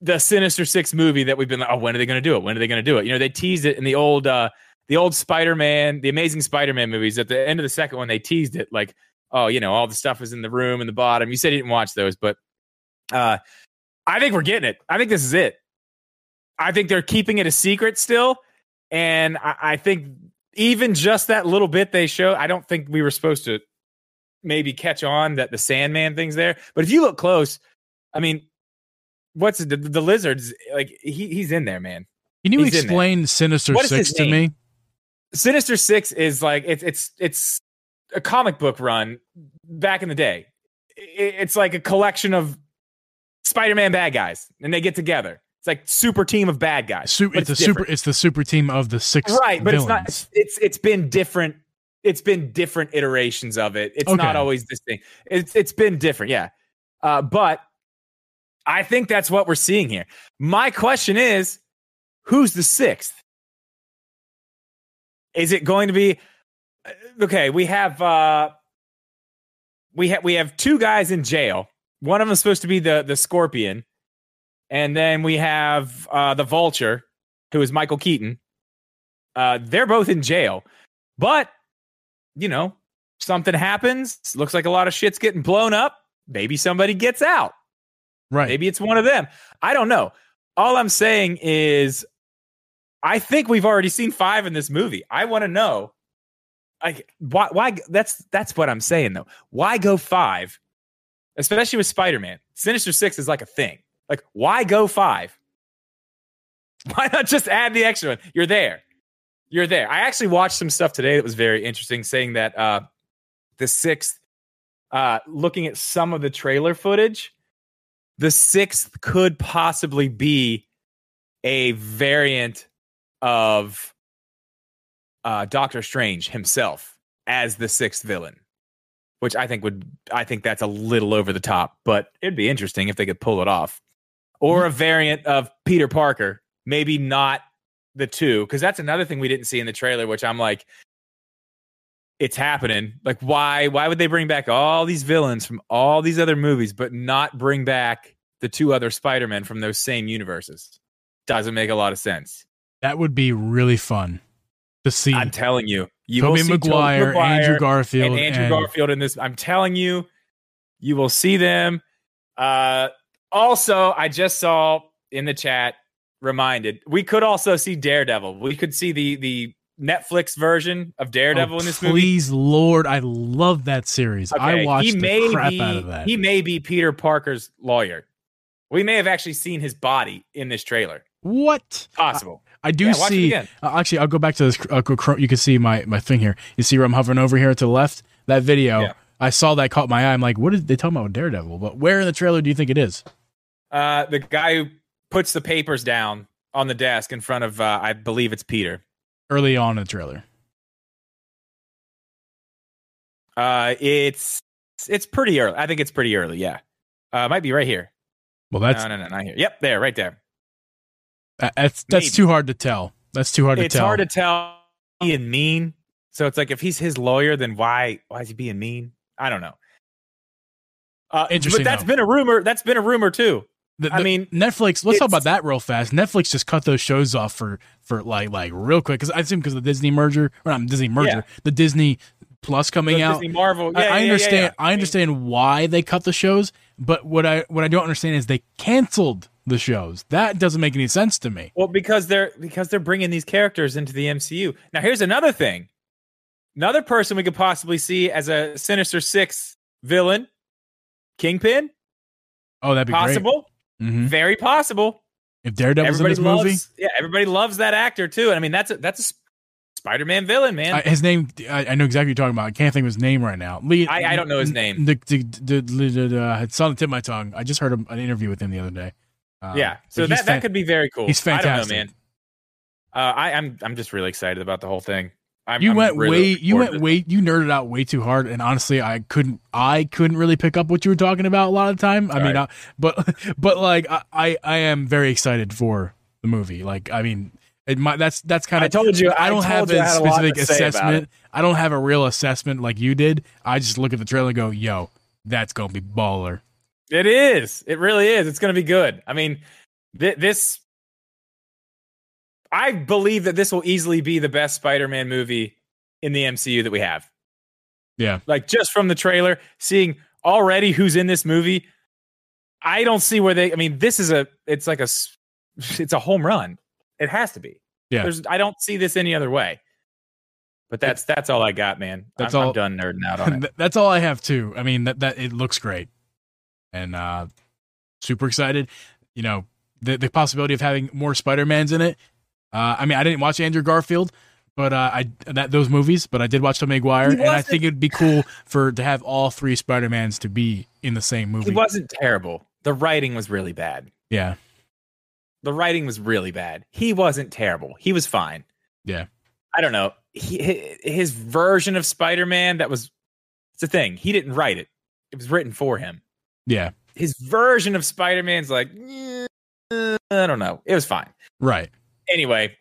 the Sinister Six movie that we've been like, oh, when are they going to do it? When are they going to do it? You know, they teased it in the old, uh, the old Spider-Man, the Amazing Spider-Man movies. At the end of the second one, they teased it like, oh, you know, all the stuff is in the room in the bottom. You said you didn't watch those, but uh, I think we're getting it. I think this is it. I think they're keeping it a secret still, and I, I think even just that little bit they show, I don't think we were supposed to maybe catch on that the Sandman thing's there. But if you look close, I mean, what's the, the lizards like? He, he's in there, man. Can you He's explain Sinister Six to me? Sinister Six is like it's it's it's a comic book run back in the day. It's like a collection of Spider-Man bad guys, and they get together. It's like super team of bad guys. Su- but it's the super. It's the super team of the six. right, but it's not. villains. It's it's been different. It's been different iterations of it. It's not always this thing. It's it's been different, yeah. Uh, but I think that's what we're seeing here. My question is, who's the sixth? Is it going to be uh, okay? We have uh, we have we have two guys in jail. One of them is supposed to be the the Scorpion, and then we have uh, the Vulture, who is Michael Keaton. Uh, they're both in jail, but you know something happens. Looks like a lot of shit's getting blown up. Maybe somebody gets out. right. Maybe it's one of them. I don't know. All I'm saying is, I think we've already seen five in this movie. I want to know, like, why? Why? That's that's what I'm saying though. Why go five? Especially with Spider-Man, Sinister Six is like a thing. Like, why go five? Why not just add the extra one? You're there. You're there. I actually watched some stuff today that was very interesting, saying that uh, the sixth, uh, looking at some of the trailer footage, the sixth could possibly be a variant of uh, Doctor Strange himself as the sixth villain, which I think would I think that's a little over the top, but it'd be interesting if they could pull it off, or a variant of Peter Parker, maybe not the two, because that's another thing we didn't see in the trailer, which I'm like. It's happening. Like, why? Why would they bring back all these villains from all these other movies, but not bring back the two other Spider-Men from those same universes? Doesn't make a lot of sense. That would be really fun to see. I'm telling you, you will Tobey see Tobey Maguire, Maguire Andrew Garfield, and Andrew Garfield in this. I'm telling you, you will see them. Uh, also, I just saw in the chat reminded we could also see Daredevil. We could see the the Netflix version of Daredevil Oh, in this movie. please, Lord, I love that series. I Okay, watched he may the crap be, out of that. He may be Peter Parker's lawyer. We may have actually seen his body in this trailer. what? Possible. I do Yeah, see. Uh, actually, I'll go back to this. Uh, you can see my my thing here. You see where I'm hovering over here to the left. That video. Yeah. I saw that caught my eye. I'm like, what did they talking about Daredevil? But where in the trailer do you think it is? Uh, the guy who puts the papers down on the desk in front of, uh, I believe it's Peter. Early on in the trailer. Uh, it's it's pretty early. I think it's pretty early. Yeah, uh, might be right here. Well, that's no, no, no, not here. Yep, there, right there. Uh, that's that's maybe. too hard to tell. That's too hard to it's tell. It's hard to tell. Being mean. So it's like if he's his lawyer, then why why is he being mean? I don't know. Uh, Interesting, But that's though. been a rumor. That's been a rumor too. The- I mean, Netflix. Let's talk about that real fast. Netflix just cut those shows off for for like like real quick because I assume because of the Disney merger or not Disney merger, Yeah. the Disney Plus coming the out. Disney Marvel. Yeah, I, yeah, I understand. I understand why they cut the shows, but what I what I don't understand is they canceled the shows. That doesn't make any sense to me. Well, because they're because they're bringing these characters into the MCU. Now, here's another thing. Another person we could possibly see as a Sinister Six villain, Kingpin. Oh, that'd be Possible, great. hmm very possible. If Daredevil's in this loves, movie, yeah, everybody loves that actor too. And I mean, that's a that's a Spider-Man villain, man. I, his name. I, I know exactly what you're talking about. I can't think of his name right now. Lee, I- I don't know his name. The, the, the, it's on the tip of my tongue. I just heard an interview with him the other day. Uh, yeah, so but he's that, that could be very cool. he's I don't know, fantastic. man. Uh, I, I'm I'm just really excited about the whole thing. I'm, you I'm went really way you went way you nerded out way too hard and honestly i couldn't i couldn't really pick up what you were talking about a lot of the time i mean Right. I, but but like I, I i am very excited for the movie like i mean It might, that's that's kind I of. told you. I don't have a I specific about assessment. I don't have a real assessment like you did. I just look at the trailer and go, "Yo, that's gonna be baller." It is. It really is. It's going to be good. I mean, th- this. I believe that this will easily be the best Spider-Man movie in the MCU that we have. Yeah. Like just from the trailer, seeing already who's in this movie, I don't see where they. I mean, this is a. It's like a It's a home run. It has to be. Yeah. There's. I don't see this any other way. But that's that's all I got, man. That's I'm, all- I'm done nerding out on it. That's all I have too. I mean that that it looks great, and uh super excited. You know the the possibility of having more Spider Mans in it. Uh, I mean I didn't watch Andrew Garfield, but uh, I that those movies, but I did watch Tom Maguire, and I think it'd be cool for to have all three Spider Mans to be in the same movie. It wasn't terrible. The writing was really bad. yeah, the writing was really bad. He wasn't terrible. He was fine. Yeah. I don't know. He, his version of Spider-Man that was it's a thing. He didn't write it. It was written for him. Yeah, His version of Spider-Man's like "Eh, I don't know. It was fine. right. Anyway,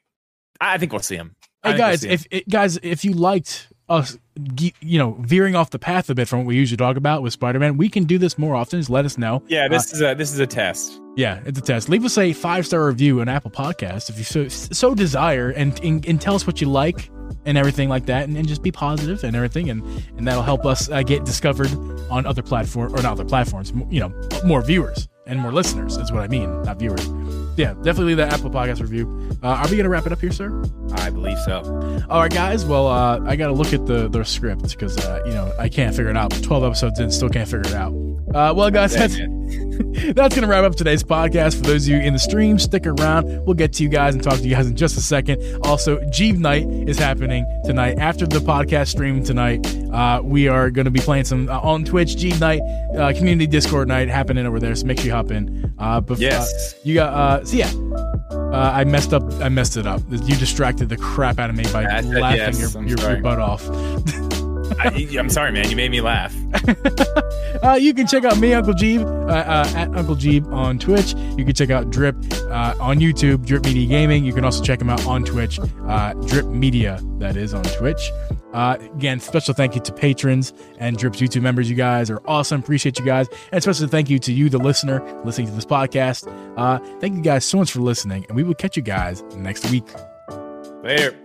I think we'll see him. I Hey we'll guys, see if it, guys, if you liked us, you know, veering off the path a bit from what we usually talk about with Spider Man, we can do this more often. Just let us know. yeah, this is a this is a test. Yeah, it's a test. Leave us a five star review on Apple Podcast if you so so desire, and, and and tell us what you like and everything like that, and, and just be positive and everything, and and that'll help us uh, get discovered on other platform or not other platforms. You know, more viewers and more listeners is what I mean, not viewers. Yeah, definitely leave that Apple Podcast review. Uh, are we gonna wrap it up here, sir? I believe so. All right, guys. Well, uh, I got to look at the the script because uh, you know I can't figure it out. Twelve episodes in, still can't figure it out. Uh, well, guys, Dang that's gonna wrap up today's podcast. For those of you in the stream, stick around. We'll get to you guys and talk to you guys in just a second. Also, Geeb Night is happening tonight after the podcast stream tonight. Uh, we are going to be playing some uh, on Twitch. Geeb Night, uh, community Discord night happening over there. So make sure you hop in. Uh, but Yes. you got uh, so yeah. Uh, I messed up. I messed it up. You distracted the crap out of me by laughing yes. your, your, your butt off. I, I'm sorry, man. You made me laugh. Uh, you can check out me, Uncle Geeb, uh, uh, at Uncle Geeb on Twitch. You can check out Drip uh, on YouTube, Drip Media Gaming. You can also check him out on Twitch, uh, Drip Media, that is on Twitch. Uh, again, special thank you to patrons and Drip's YouTube members. You guys are awesome. Appreciate you guys. And especially thank you to you, the listener, listening to this podcast. Uh, thank you guys so much for listening, and we will catch you guys next week. Later.